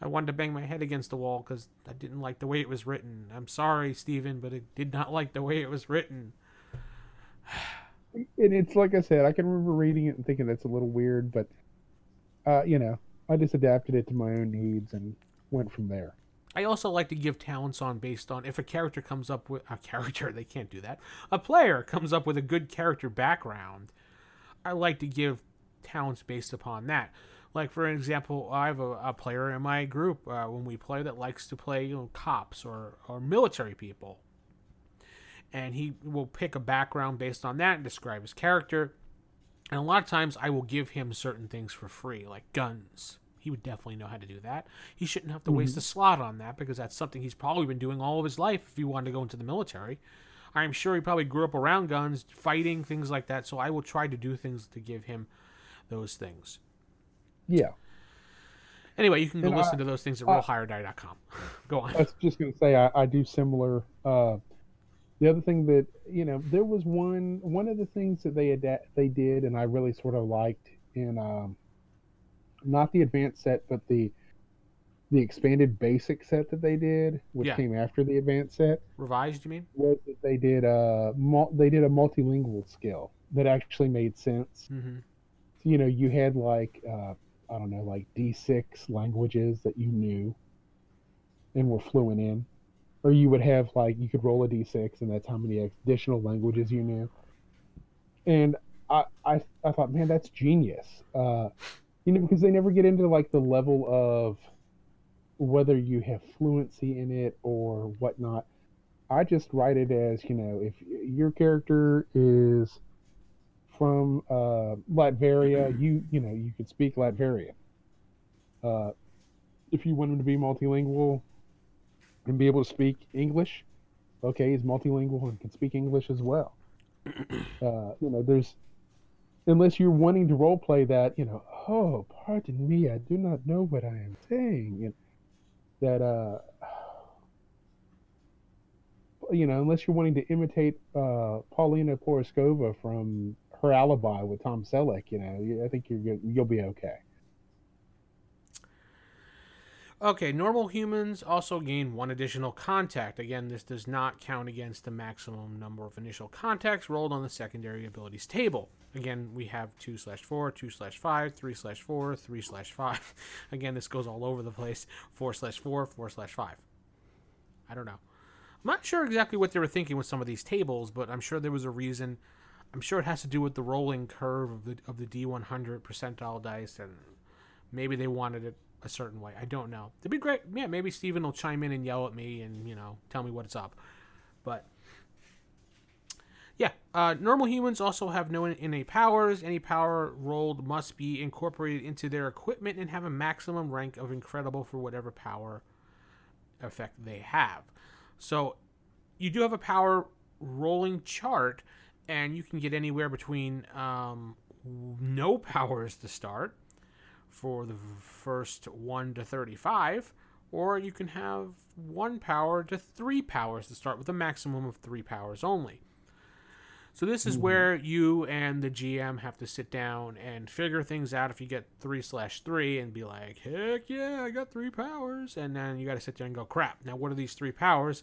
I wanted to bang my head against the wall because I didn't like the way it was written. I'm sorry, Steven, but I did not like the way it was written. and it's like I said, I can remember reading it and thinking that's a little weird, but uh, you know, I just adapted it to my own needs and went from there. I also like to give talents on based on if a character comes up with a character, they can't do that. A player comes up with a good character background. I like to give talents based upon that. Like for example, I have a, a player in my group uh, when we play that likes to play you know, cops or or military people, and he will pick a background based on that and describe his character. And a lot of times, I will give him certain things for free, like guns. He would definitely know how to do that. He shouldn't have to waste a slot on that because that's something he's probably been doing all of his life if he wanted to go into the military. I'm sure he probably grew up around guns, fighting, things like that. So I will try to do things to give him those things. Yeah, Anyway, you can go And I- listen to those things at I- realhigher.com. go on. I was just gonna say I, I do similar. Uh, the other thing that you know, there was one one of the things that they adapt they did, and I really sort of liked in um, not the advanced set, but the the expanded basic set that they did, which Yeah. came after the advanced set. Revised, you mean? was that they did a mul- they did a multilingual skill that actually made sense. Mm-hmm. You know, you had like uh, I don't know, like D six languages that you knew and were fluent in, or you would have like you could roll a D six and that's how many additional languages you knew. And I I, I thought, man, that's genius. Uh, you know, because they never get into like the level of whether you have fluency in it or whatnot. I just write it as you know, if your character is from uh, Latveria, you you know you could speak Latvian. Uh, if you want to be multilingual and be able to speak English, okay, he's multilingual and can speak English as well. Uh, you know, there's unless you're wanting to role play that, you know, oh, pardon me, I do not know what I am saying. You know, that uh you know, unless you're wanting to imitate uh, Paulina Porizkova from her alibi with Tom Selleck, you know, I think you're good, you'll be okay. Okay, normal humans also gain one additional contact. Again, this does not count against the maximum number of initial contacts rolled on the secondary abilities table. Again, we have 2 slash 4, 2 slash 5, 3 slash 4, 3 slash 5. Again, this goes all over the place. 4 slash 4, 4 slash 5. I don't know. I'm not sure exactly what they were thinking with some of these tables, but I'm sure there was a reason. I'm sure it has to do with the rolling curve of the of the D100 percentile dice, and maybe they wanted it a certain way. I don't know. It'd be great. Yeah, maybe Steven will chime in and yell at me and you know tell me what's up. But yeah, uh, normal humans also have no innate powers. Any power rolled must be incorporated into their equipment and have a maximum rank of incredible for whatever power effect they have. So you do have a power rolling chart, and you can get anywhere between um, no powers to start for the first 1 to 35, or you can have 1 power to 3 powers to start with a maximum of 3 powers only. So this is mm-hmm. where you and the GM have to sit down and figure things out. If you get three slash three and be like, heck yeah, I got three powers, and then you got to sit there and go, crap. Now what are these three powers?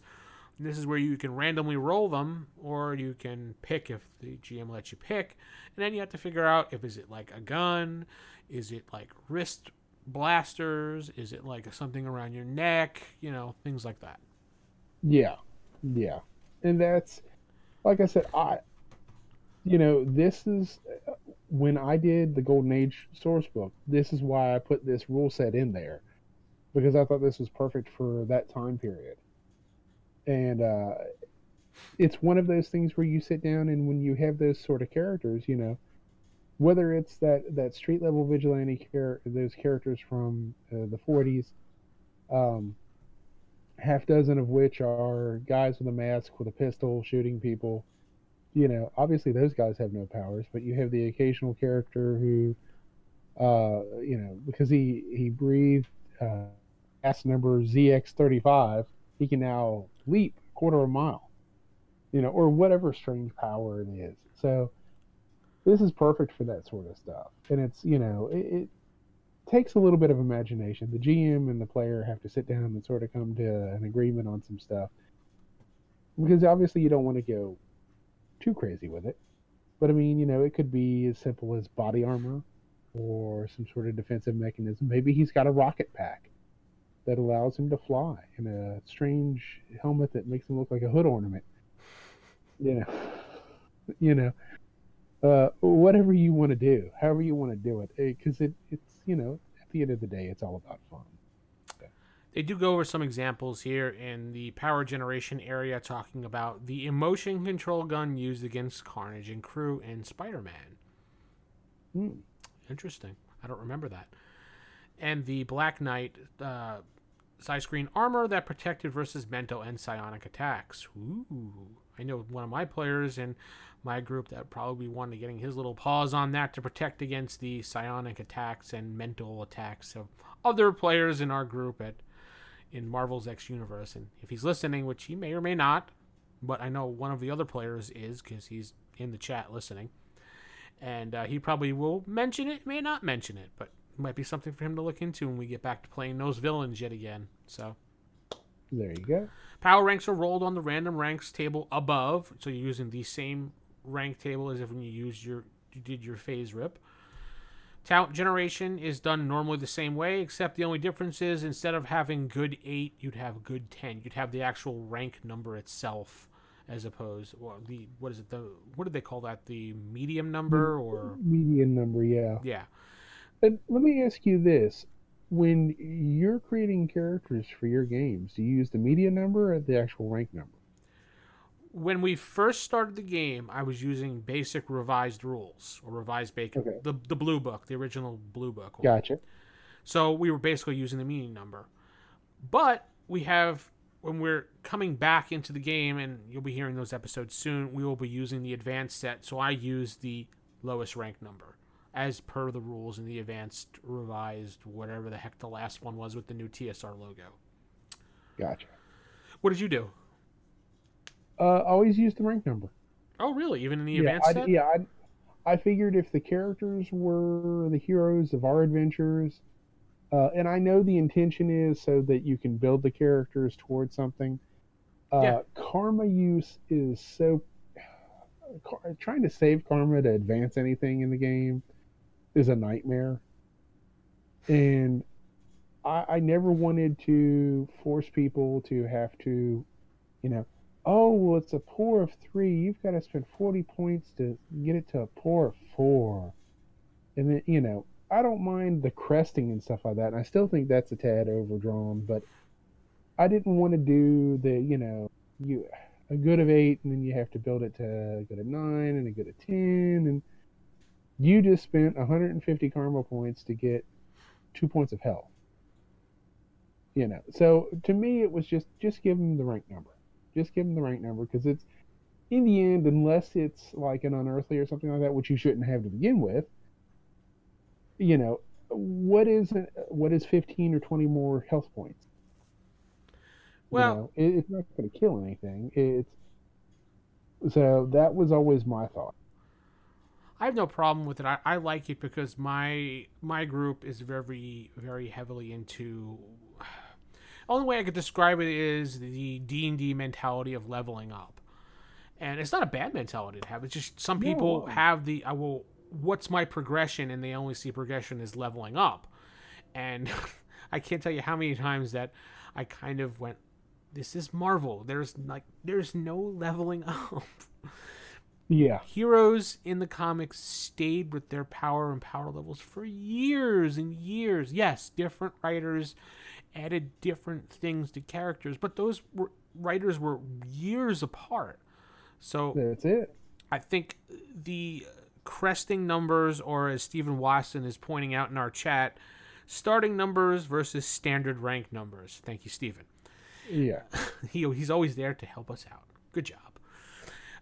This is where you can randomly roll them, or you can pick if the GM lets you pick, and then you have to figure out if is it like a gun, is it like wrist blasters, is it like something around your neck, you know, things like that. Yeah, yeah, and that's like I said, I, you know, this is when I did the Golden Age source book. This is why I put this rule set in there because I thought this was perfect for that time period and uh, it's one of those things where you sit down and when you have those sort of characters, you know, whether it's that that street level vigilante character, those characters from uh, the 40s, um, half dozen of which are guys with a mask with a pistol shooting people. You know, obviously those guys have no powers, but you have the occasional character who, uh, you know, because he he breathed uh, gas number ZX35, he can now leap a quarter of a mile, you know, or whatever strange power it is. So this is perfect for that sort of stuff. And it's, you know, it, it takes a little bit of imagination. The GM and the player have to sit down and sort of come to an agreement on some stuff. Because obviously you don't want to go too crazy with it. But I mean, you know, it could be as simple as body armor or some sort of defensive mechanism. Maybe he's got a rocket pack that allows him to fly in a strange helmet that makes him look like a hood ornament. You know, you know, uh, whatever you want to do, however you want to do it, because it, it's you know, at the end of the day, it's all about fun. They do go over some examples here in the power generation area, talking about the emotion control gun used against Carnage and crew in Spider Man. Hmm. Interesting. I don't remember that. And the Black Knight uh, side screen armor that protected versus mental and psionic attacks. Ooh. I know one of my players in my group that probably wanted getting his little paws on that to protect against the psionic attacks and mental attacks of other players in our group at in Marvel's X universe. And if he's listening, which he may or may not, but I know one of the other players is because he's in the chat listening, and uh, he probably will mention it, may not mention it, but might be something for him to look into when we get back to playing those villains yet again. So there you go. Power ranks are rolled on the random ranks table above, so you're using the same rank table as if when you used your you did your FASERIP. Talent generation is done normally the same way, except the only difference is instead of having good eight, you'd have good ten. You'd have the actual rank number itself, as opposed well the what is it the what did they call that the medium number or median number yeah yeah and let me ask you this. When you're creating characters for your games, do you use the media number or the actual rank number? when we first started the game, I was using basic revised rules or revised bacon, Okay. the the blue book, the original blue book. one. Gotcha. So we were basically using the meaning number. But we have when we're coming back into the game, and you'll be hearing those episodes soon. We will be using the advanced set, so I use the lowest rank number as per the rules in the advanced revised whatever the heck the last one was with the new TSR logo. Gotcha. What did you do? Uh, always use the rank number. Oh, really? Even in the yeah, advanced I, set? yeah. I, I figured if the characters were the heroes of our adventures, uh, and I know the intention is so that you can build the characters towards something. Uh, Yeah. Karma use is so. Car- Trying to save karma to advance anything in the game is a nightmare. And I, I never wanted to force people to have to, you know, oh, well, it's a poor of three. You've got to spend 40 points to get it to a poor of four. And then, you know, I don't mind the cresting and stuff like that. And I still think that's a tad overdrawn, but I didn't want to do the, you know, you a good of eight, and then you have to build it to a good of nine and a good of 10. And you just spent 150 karma points to get two points of health. You know, so to me, it was just just give them the rank number. Just give them the rank number because it's in the end unless it's like an unearthly or something like that which you shouldn't have to begin with you know what is what is 15 or 20 more health points? Well- you know, it, it's not going to kill anything. It's so that was always my thought I have no problem with it. I, I like it because my my group is very very heavily into. Only way I could describe it is the D and D mentality of leveling up, and it's not a bad mentality to have. It's just some No. people have the I will. What's my progression? And they only see progression as leveling up, and I can't tell you how many times that I kind of went. This is Marvel. There's like there's no leveling up yeah heroes in the comics stayed with their power and power levels for years and years. Yes, different writers added different things to characters, but those were, writers were years apart. So that's it I think the cresting numbers, or as Stephen Watson is pointing out in our chat, starting numbers versus standard rank numbers. Thank you, Stephen. yeah He, he's always there to help us out. Good job.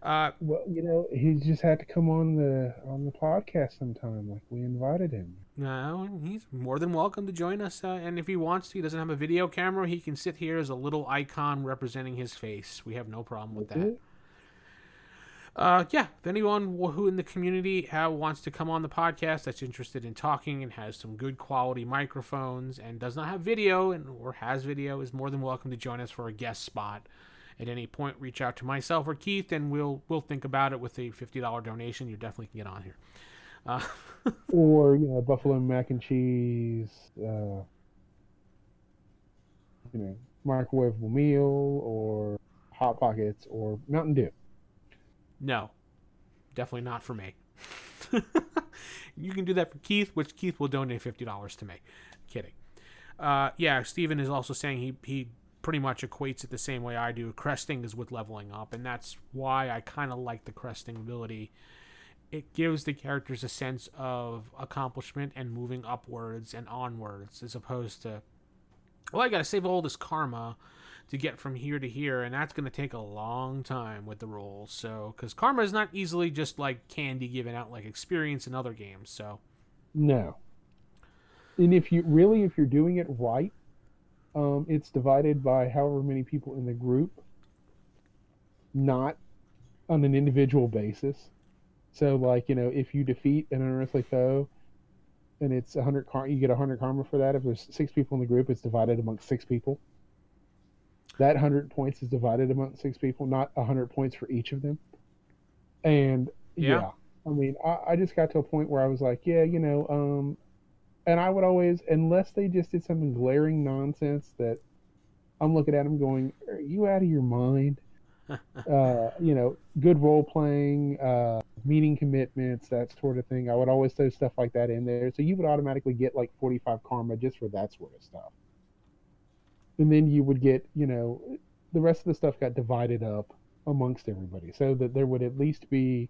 Uh, well you know he just had to come on the on the podcast sometime like we invited him No, he's more than welcome to join us. Uh, and if he wants to, he doesn't have a video camera. He can sit here as a little icon representing his face. We have no problem with that. Uh, yeah, if anyone who in the community uh, wants to come on the podcast that's interested in talking and has some good quality microphones and does not have video and or has video is more than welcome to join us for a guest spot. At any point, reach out to myself or Keith, and we'll we'll think about it with a fifty dollar donation. You definitely can get on here. Uh, or you know buffalo mac and cheese uh you know microwavable meal or hot pockets or mountain dew No, definitely not for me. you can do that for Keith, which Keith will donate fifty dollars to me. Kidding. Uh, yeah, Steven is also saying he he pretty much equates it the same way I do. Cresting is with leveling up, and that's why I kind of like the cresting ability. It gives the characters a sense of accomplishment and moving upwards and onwards, as opposed to, well, I got to save all this karma to get from here to here, and that's to take a long time with the rolls. So, because karma is not easily just like candy given out like experience in other games. So, no and if you really if you're doing it right um it's divided by however many people in the group not on an individual basis. So like you know if you defeat an unearthly foe and it's 100 car you get 100 karma for that. If there's six people in the group it's divided amongst six people. That 100 points is divided among six people not 100 points for each of them. And Yeah. yeah, i mean I, I just got to a point where i was like yeah you know um and i would always unless they just did something glaring nonsense that i'm looking at them going are you out of your mind uh, you know, good role playing, uh, meeting commitments, that sort of thing. I would always throw stuff like that in there. So you would automatically get like 45 karma just for that sort of stuff. And then you would get, you know, the rest of the stuff got divided up amongst everybody so that there would at least be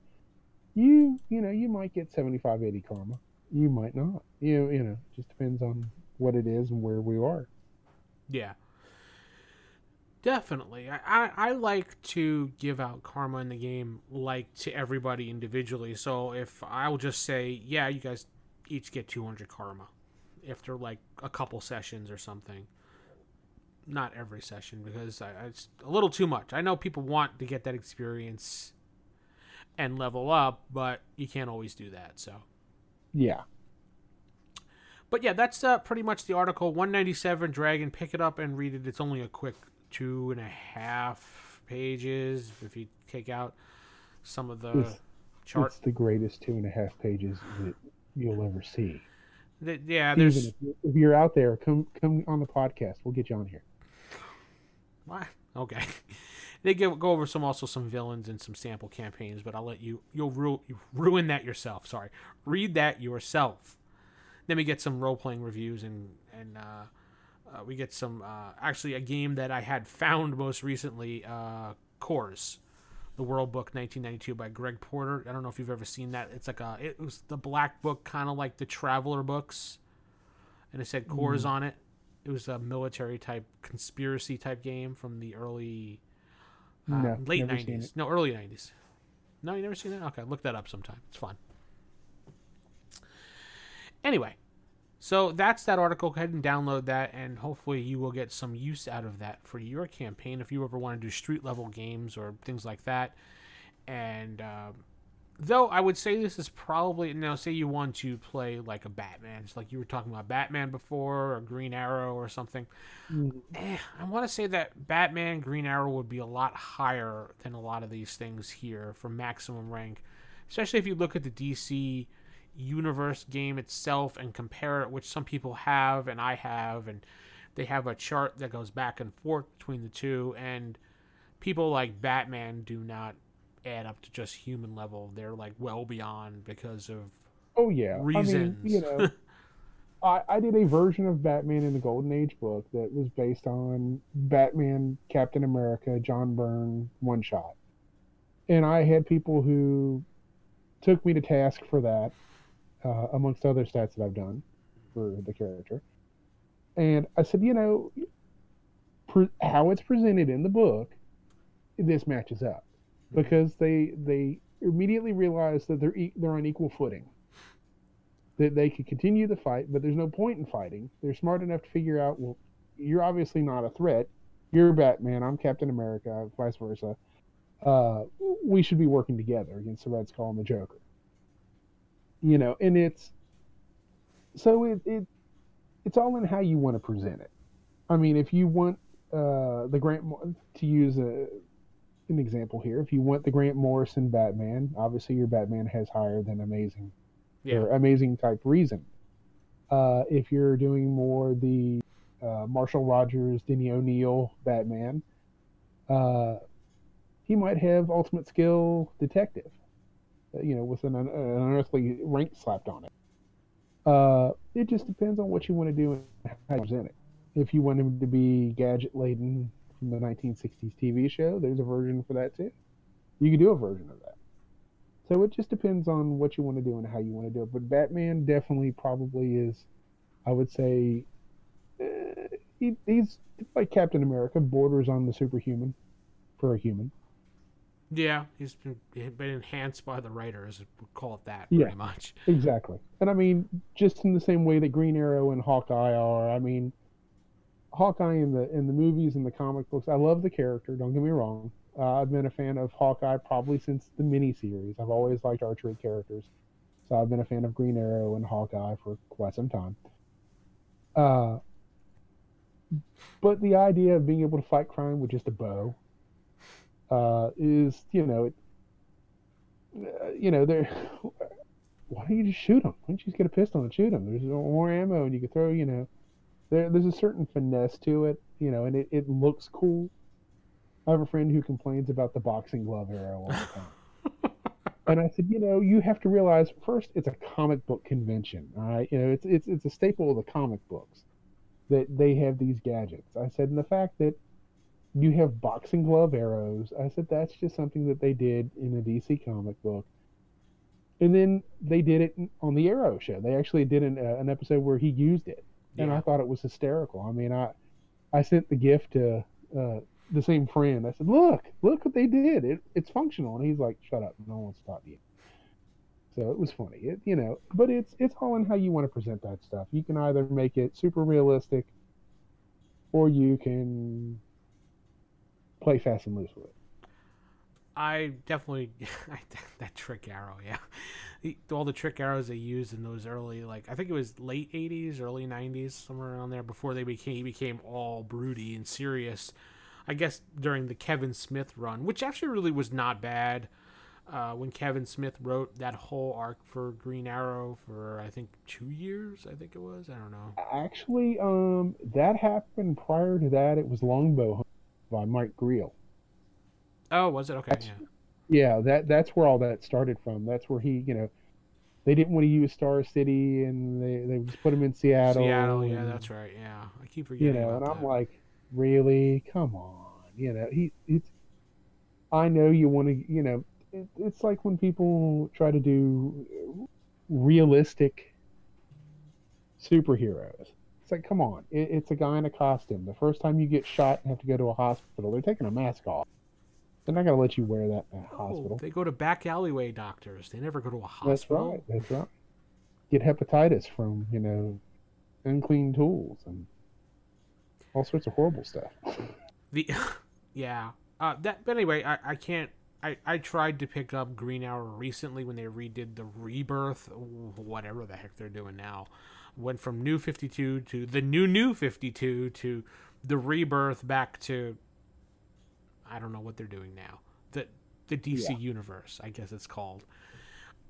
you you know you might get 75 80 karma you might not you you know just depends on what it is and where we are Yeah. Definitely. I, I, I like to give out karma in the game like to everybody individually. So if I'll just say, yeah, you guys each get 200 karma after like a couple sessions or something. Not every session because I, it's a little too much. I know people want to get that experience and level up, but you can't always do that. So yeah but yeah, that's uh, pretty much the article. 197 Dragon. Pick it up and read it. It's only a quick two and a half pages if you take out some of the It's- chart. it's the greatest two and a half pages that you'll ever see th- yeah, there's if, if you're out there come come on the podcast we'll get you on here what? Okay. They go, go over some also some villains and some sample campaigns, but I'll let you you'll ru- you ruin that yourself. Sorry, read that yourself. Then we get some role playing reviews and and uh, uh, we get some uh, actually a game that I had found most recently, uh, CORPS, the World Book 1992 by Greg Porter. I don't know if you've ever seen that. It's like a it was the black book, kind of like the Traveller books, and it said CORPS on it. It was a military type conspiracy type game from the early uh, No, late 90s. No, early 90s. No, you never seen that? Okay, look that up sometime. It's fun. Anyway, so that's that article. Go ahead and download that, and hopefully you will get some use out of that for your campaign if you ever want to do street level games or things like that. And uh, though I would say this is probably now, say you want to play like a Batman, just like you were talking about Batman before, or Green Arrow or something. Eh, I want to say that Batman Green Arrow would be a lot higher than a lot of these things here for maximum rank, especially if you look at the DC universe game itself and compare it, which some people have and I have, and they have a chart that goes back and forth between the two, and people like Batman do not add up to just human level. They're like well beyond because of Oh yeah, reasons. I mean, you know, I, I did a version of Batman in the Golden Age book that was based on Batman, Captain America, John Byrne one shot, and I had people who took me to task for that, uh, amongst other stats that I've done for the character, and I said, you know, pre- how it's presented in the book, this matches up because they they immediately realize that they're e- they're on equal footing that they could continue the fight, but there's no point in fighting. They're smart enough to figure out, well, you're obviously not a threat. You're Batman. I'm Captain America. Vice versa. Uh, we should be working together against the Red Skull and the Joker. You know, and it's so it, it it's all in how you want to present it. I mean, if you want uh, the Grant to use a an example here, if you want the Grant Morrison Batman, obviously your Batman has higher than Amazing yeah, or amazing type reason. Uh, if you're doing more the uh, Marshall Rogers, Denny O'Neill Batman, uh, he might have ultimate skill detective, uh, you know, with an, un- an unearthly rank slapped on it. Uh, it just depends on what you want to do and how you present it. If you want him to be gadget laden from the 1960s TV show, there's a version for that too. You could do a version of that. So it just depends on what you want to do and how you want to do it. But Batman definitely probably is, I would say, uh, he, he's like Captain America, borders on the superhuman for a human. yeah. He's been, been enhanced by the writers. We'll call it that Yeah. pretty much. Exactly. And I mean, just in the same way that Green Arrow and Hawkeye are, I mean, Hawkeye in the in the movies and the comic books, I love the character. Don't get me wrong. Uh, I've been a fan of Hawkeye probably since the miniseries. I've always liked archery characters, so I've been a fan of Green Arrow and Hawkeye for quite some time. Uh, but the idea of being able to fight crime with just a bow uh, is, you know, it, uh, you know, there. Why don't you just shoot them? Why don't you just get a pistol and shoot them? There's more ammo, and you can throw, you know, there, there's a certain finesse to it, you know, and it, it looks cool. I have a friend who complains about the boxing glove arrow all the time. and I said, you know, you have to realize first it's a comic book convention, all right? You know, it's it's it's a staple of the comic books that they have these gadgets. I said, and the fact that you have boxing glove arrows. I said that's just something that they did in a DC comic book. And then they did it on the Arrow show. They actually did an, uh, an episode where he used it, and Yeah. I thought it was hysterical. I mean, I I sent the gift to uh, the same friend. I said, "Look, look what they did. It, it's functional." And he's like, "Shut up! No one's taught you." So it was funny, it, you know. But it's it's all in how you want to present that stuff. You can either make it super realistic, or you can play fast and loose with it. I definitely that trick arrow, yeah. The- All the trick arrows they used in those early, like I think it was late '80s, early '90s, somewhere around there, before they became became all broody and serious. I guess during the Kevin Smith run, which actually really was not bad. Uh, when Kevin Smith wrote that whole arc for Green Arrow for I think two years, I think it was. I don't know. Actually, um, that happened prior to that. It was Longbow by Mike Grell. Oh, was it okay? That's- Yeah. Yeah, that that's where all that started from. That's where he, you know, they didn't want to use Star City, and they they just put him in Seattle. Seattle, yeah, that's right. Yeah, I keep forgetting. you know, and I'm like, really? Come on, you know, he it's. I know you want to, you know, it, it's like when people try to do realistic superheroes. It's like, come on, it, it's a guy in a costume. The first time you get shot and have to go to a hospital, they're taking a mask off. They're not going to let you wear that in a Oh, hospital. they go to back alleyway doctors. They never go to a hospital. That's right. That's right. Get hepatitis from you know unclean tools and all sorts of horrible stuff. The yeah. Uh, that. But anyway, I, I can't. I, I tried to pick up Green Arrow recently when they redid the Rebirth, whatever the heck they're doing now. Went from New Fifty Two to the new New Fifty Two to the Rebirth back to I don't know what they're doing now. The the DC Yeah. universe, I guess it's called.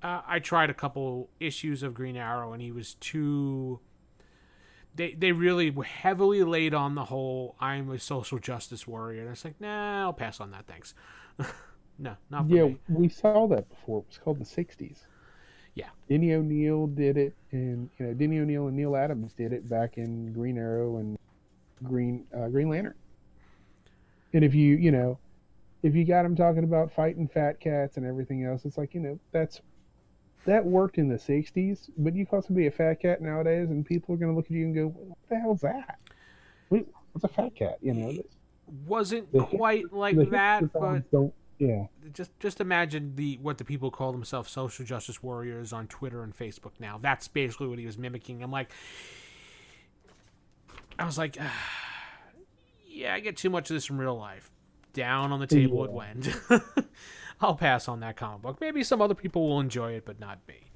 Uh, I tried a couple issues of Green Arrow, and he was too. They they really heavily laid on the whole "I'm a social justice warrior," and it's like, nah, I'll pass on that. Thanks. no, not yeah, me. we saw that before. It was called the '60s. Yeah. Denny O'Neill did it, and you know Denny O'Neill and Neal Adams did it back in Green Arrow and Green uh, Green Lantern. And if you you know, if you got them talking about fighting fat cats and everything else, it's like you know that's that worked in the '60s, but you call somebody a fat cat nowadays, and people are going to look at you and go, "What the hell's that? What's a fat cat?" You know, Wasn't The- quite like the that, but don't. Yeah, just just imagine the what the people call themselves social justice warriors on Twitter and Facebook now. That's basically what he was mimicking. I'm like, I was like, ah, yeah, I get too much of this from real life. Down on the table it Yeah. went. I'll pass on that comic book. Maybe some other people will enjoy it, but not me.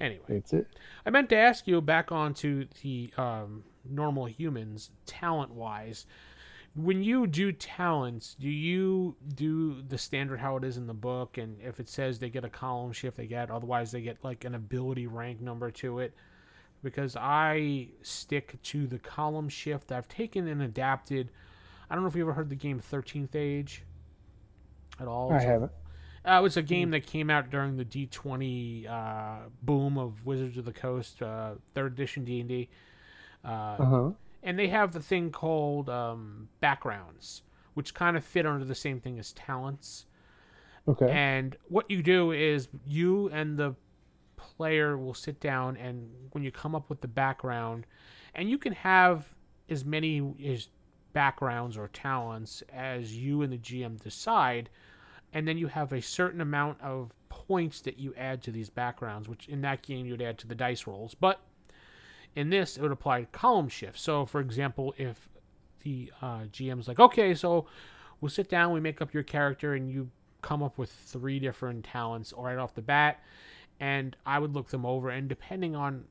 Anyway, that's it. I meant to ask you back onto the um, normal humans, talent wise. When you do talents, do you do the standard how it is in the book? And if it says they get a column shift, they get. Otherwise, they get like an ability rank number to it. Because I stick to the column shift. I've taken and adapted. I don't know if you ever heard the game Thirteenth Age at all. I haven't. uh, it was a game that came out during the D20 uh, boom of Wizards of the Coast, uh, third edition D and D, uh, Uh huh. and they have the thing called um, backgrounds, which kind of fit under the same thing as talents. Okay. And what you do is you and the player will sit down, and when you come up with the background, and you can have as many as backgrounds or talents as you and the GM decide, and then you have a certain amount of points that you add to these backgrounds, which in that game you'd add to the dice rolls, but in this it would apply to column shift. So, for example, if the uh, GM's like, okay, so we'll sit down, we make up your character, and you come up with three different talents right off the bat, and I would look them over, and depending on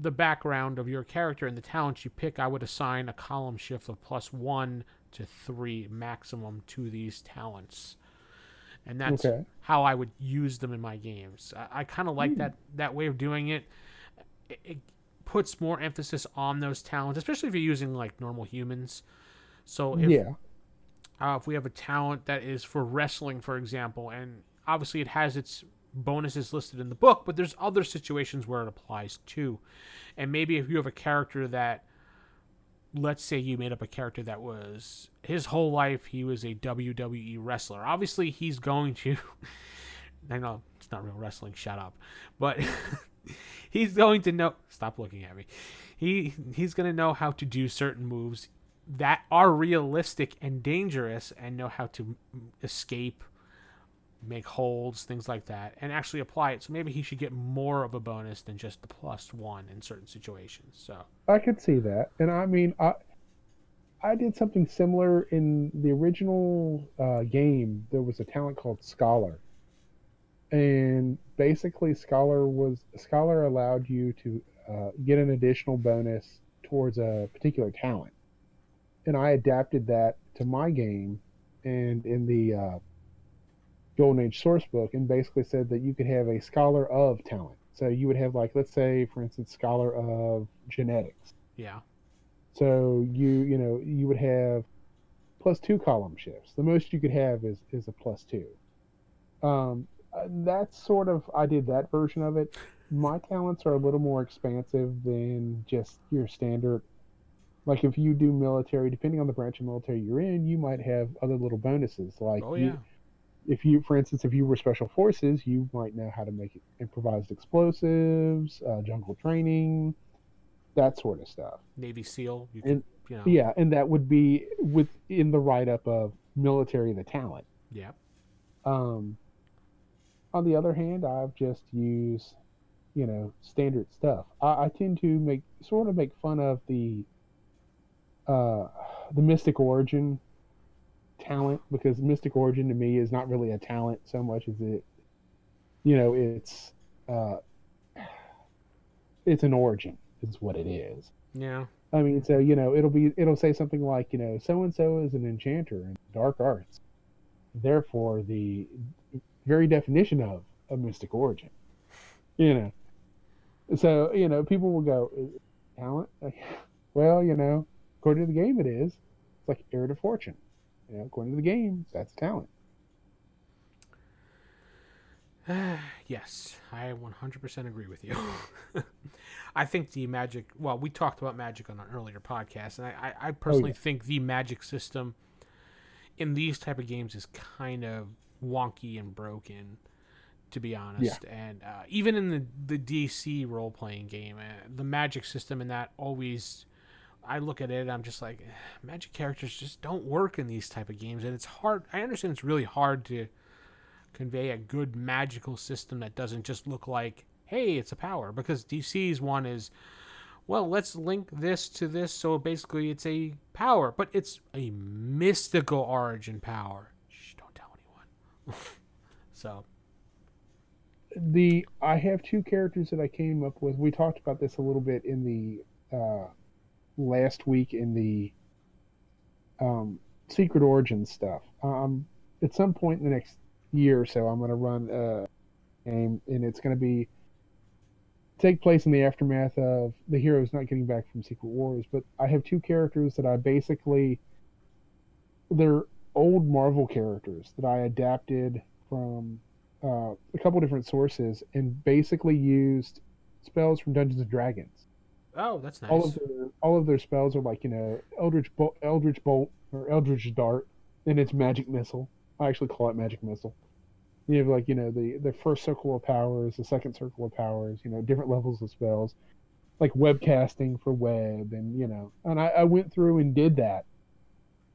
the background of your character and the talents you pick, I would assign a column shift of plus one to three maximum to these talents. And that's Okay. how I would use them in my games. I, I kind of like that that way of doing it. it. It puts more emphasis on those talents, especially if you're using like normal humans. So if yeah. uh, if we have a talent that is for wrestling, for example, and obviously it has its bonuses listed in the book, but there's other situations where it applies too. And maybe if you have a character that let's say you made up a character that was his whole life he was a WWE wrestler. Obviously, he's going to. I know it's not real wrestling. Shut up. But he's going to know. Stop looking at me. He he's going to know how to do certain moves that are realistic and dangerous, and know how to escape, make holds, things like that, and actually apply it. So maybe he should get more of a bonus than just the plus one in certain situations. So I could see that, and I mean, I I did something similar in the original uh, game. There was a talent called Scholar, and basically, Scholar was Scholar allowed you to uh, get an additional bonus towards a particular talent, and I adapted that to my game, and in the uh, Golden Age source book, and basically said that you could have a Scholar of talent. So you would have like, let's say, for instance, Scholar of genetics yeah, so you you know you would have plus two column shifts. The most you could have is is a plus two. Um, uh, that's sort of I did that version of it. My talents are a little more expansive than just your standard. Like if you do military, depending on the branch of military you're in, you might have other little bonuses. Like oh you- yeah, if you, for instance, if you were special forces, you might know how to make improvised explosives, uh, jungle training, that sort of stuff. Navy SEAL. You And- you know, Yeah, and that would be within the write up of military the talent. yeah. Um, on the other hand, I've just used, you know, standard stuff. I, I tend to make sort of make fun of the uh, the Mystic Origin talent because Mystic Origin to me is not really a talent so much as it, you know, it's uh, it's an origin is what it is. Yeah. I mean, so you know, it'll be it'll say something like, you know, so and so is an enchanter in dark arts. Therefore, the very definition of a mystic origin. You know, so you know, people will go, "Is it talent. Well, you know, according to the game, it is. It's like heir to fortune. You know, according to the game, that's talent. yes, I 100% agree with you. I think the magic, well, we talked about magic on an earlier podcast, and I, I, I personally think the magic system in these type of games is kind of wonky and broken, to be honest. And uh, even in the, the DC role playing game, uh, the magic system in that always. I look at it I'm just like, eh, magic characters just don't work in these type of games, and it's hard. I understand it's really hard to convey a good magical system that doesn't just look like, hey, it's a power. Because DC's one is, well, let's link this to this, so basically it's a power, but it's a mystical origin power. Shh, don't tell anyone. so, the I have two characters that I came up with. We talked about this a little bit in the uh, last week in the um, Secret Origin stuff. Um, at some point in the next year or so, I'm going to run a game, and it's going to be take place in the aftermath of the heroes not getting back from Secret Wars. But I have two characters that I basically they're old Marvel characters that I adapted from uh, a couple different sources and basically used spells from Dungeons and Dragons. Oh, that's nice. All of their all of their spells are like you know Eldritch Bolt, Eldritch Bolt or Eldritch Dart, and it's Magic Missile. I actually call it Magic Missile. You have like you know the the first circle of powers, the second circle of powers, you know different levels of spells, like web casting for web, and you know, and I, I went through and did that,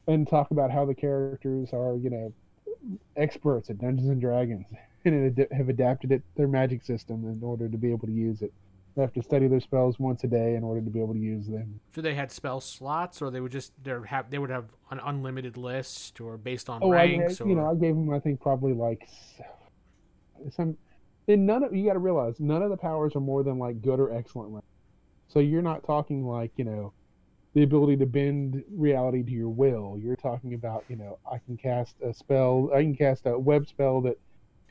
and talk about how the characters are you know experts at Dungeons and Dragons and ad- have adapted it their magic system in order to be able to use it. They have to study their spells once a day in order to be able to use them. so they had spell slots, or they would just they have they would have an unlimited list, or based on Oh, I, ranks, you know, I gave them I think probably like some. And none of you got to realize none of the powers are more than like good or excellent. rank. So you're not talking like you know the ability to bend reality to your will. You're talking about you know I can cast a spell. I can cast a web spell that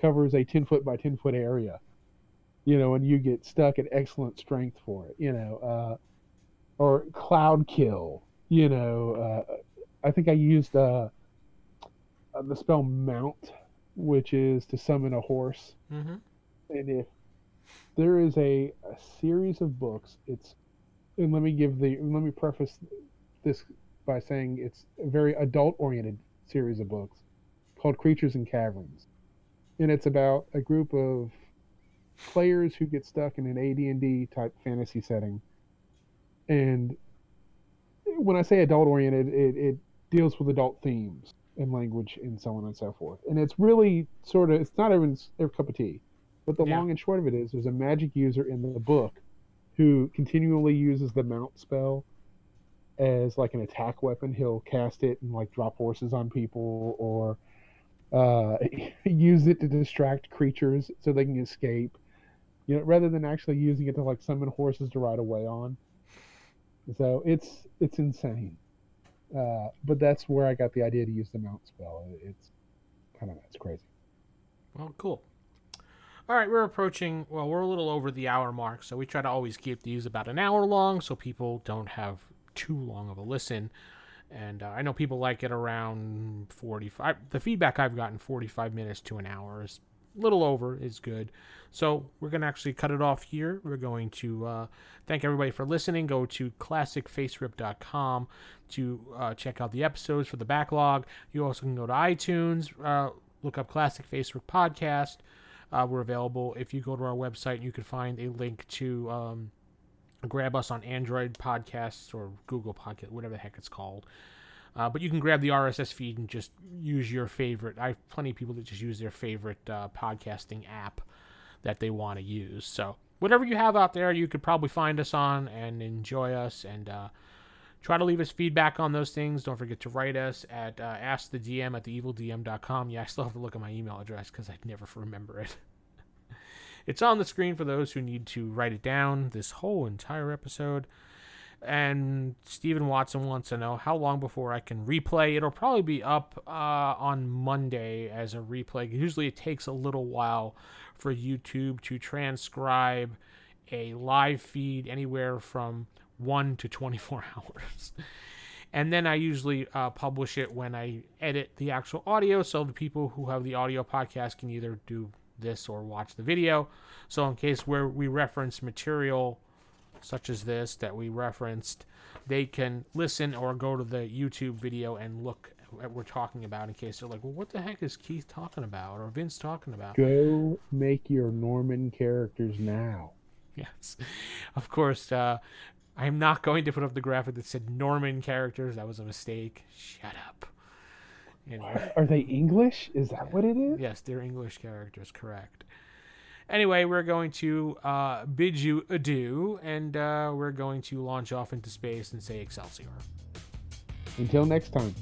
covers a ten foot by ten foot area. You know, and you get stuck at excellent strength for it. You know, uh, or cloud kill. You know, uh, I think I used. Uh, uh, the spell mount, which is to summon a horse. hmm And if there is a, a series of books, it's and let me give the let me preface this by saying it's a very adult-oriented series of books called Creatures and Caverns, and it's about a group of players who get stuck in an AD&D type fantasy setting. And when I say adult-oriented, it, it deals with adult themes and language and so on and so forth. And it's really sort of it's not everyone's their cup of tea. But the Yeah. long and short of it is there's a magic user in the book who continually uses the mount spell as like an attack weapon. He'll cast it and like drop horses on people or uh, use it to distract creatures so they can escape. You know, rather than actually using it to like summon horses to ride away on. So it's it's insane. Uh, but that's where I got the idea to use the mount spell. It's don't know, it's crazy. Well, cool. All right, we're approaching. Well, we're a little over the hour mark, so we try to always keep these about an hour long, so people don't have too long of a listen. And uh, I know people like it around forty-five. The feedback I've gotten, forty-five minutes to an hour, is little over is good. So we're gonna actually cut it off here. We're going to uh, thank everybody for listening. Go to classicfaserip.com to uh, check out the episodes for the backlog. You also can go to iTunes, uh, look up Classic FASERIP Podcast. Uh, we're available. If you go to our website, you can find a link to um, grab us on Android Podcasts or Google Podcast, whatever the heck it's called. Uh, but you can grab the RSS feed and just use your favorite. I have plenty of people that just use their favorite uh, podcasting app that they want to use. So whatever you have out there, you could probably find us on and enjoy us and uh, try to leave us feedback on those things. Don't forget to write us at uh, askthedm at theevildm.com. Yeah, I still have to look at my email address because I never remember it. it's on the screen for those who need to write it down this whole entire episode. And Stephen Watson wants to know how long before I can replay. It'll probably be up uh, on Monday as a replay. Usually it takes a little while for YouTube to transcribe a live feed anywhere from 1 to 24 hours. And then I usually uh, publish it when I edit the actual audio so the people who have the audio podcast can either do this or watch the video. So, in case where we reference material such as this that we referenced, they can listen or go to the YouTube video and look at what we're talking about in case they're like, well, what the heck is Keith talking about or Vince talking about? Go make your Norman characters now. Yes. Of course, uh, I'm not going to put up the graphic that said Norman characters. That was a mistake. Shut up. Anyway. Are they English? Is that what it is? Yes, they're English characters, correct. Anyway, we're going to uh, bid you adieu, and uh, we're going to launch off into space and say Excelsior. Until next time.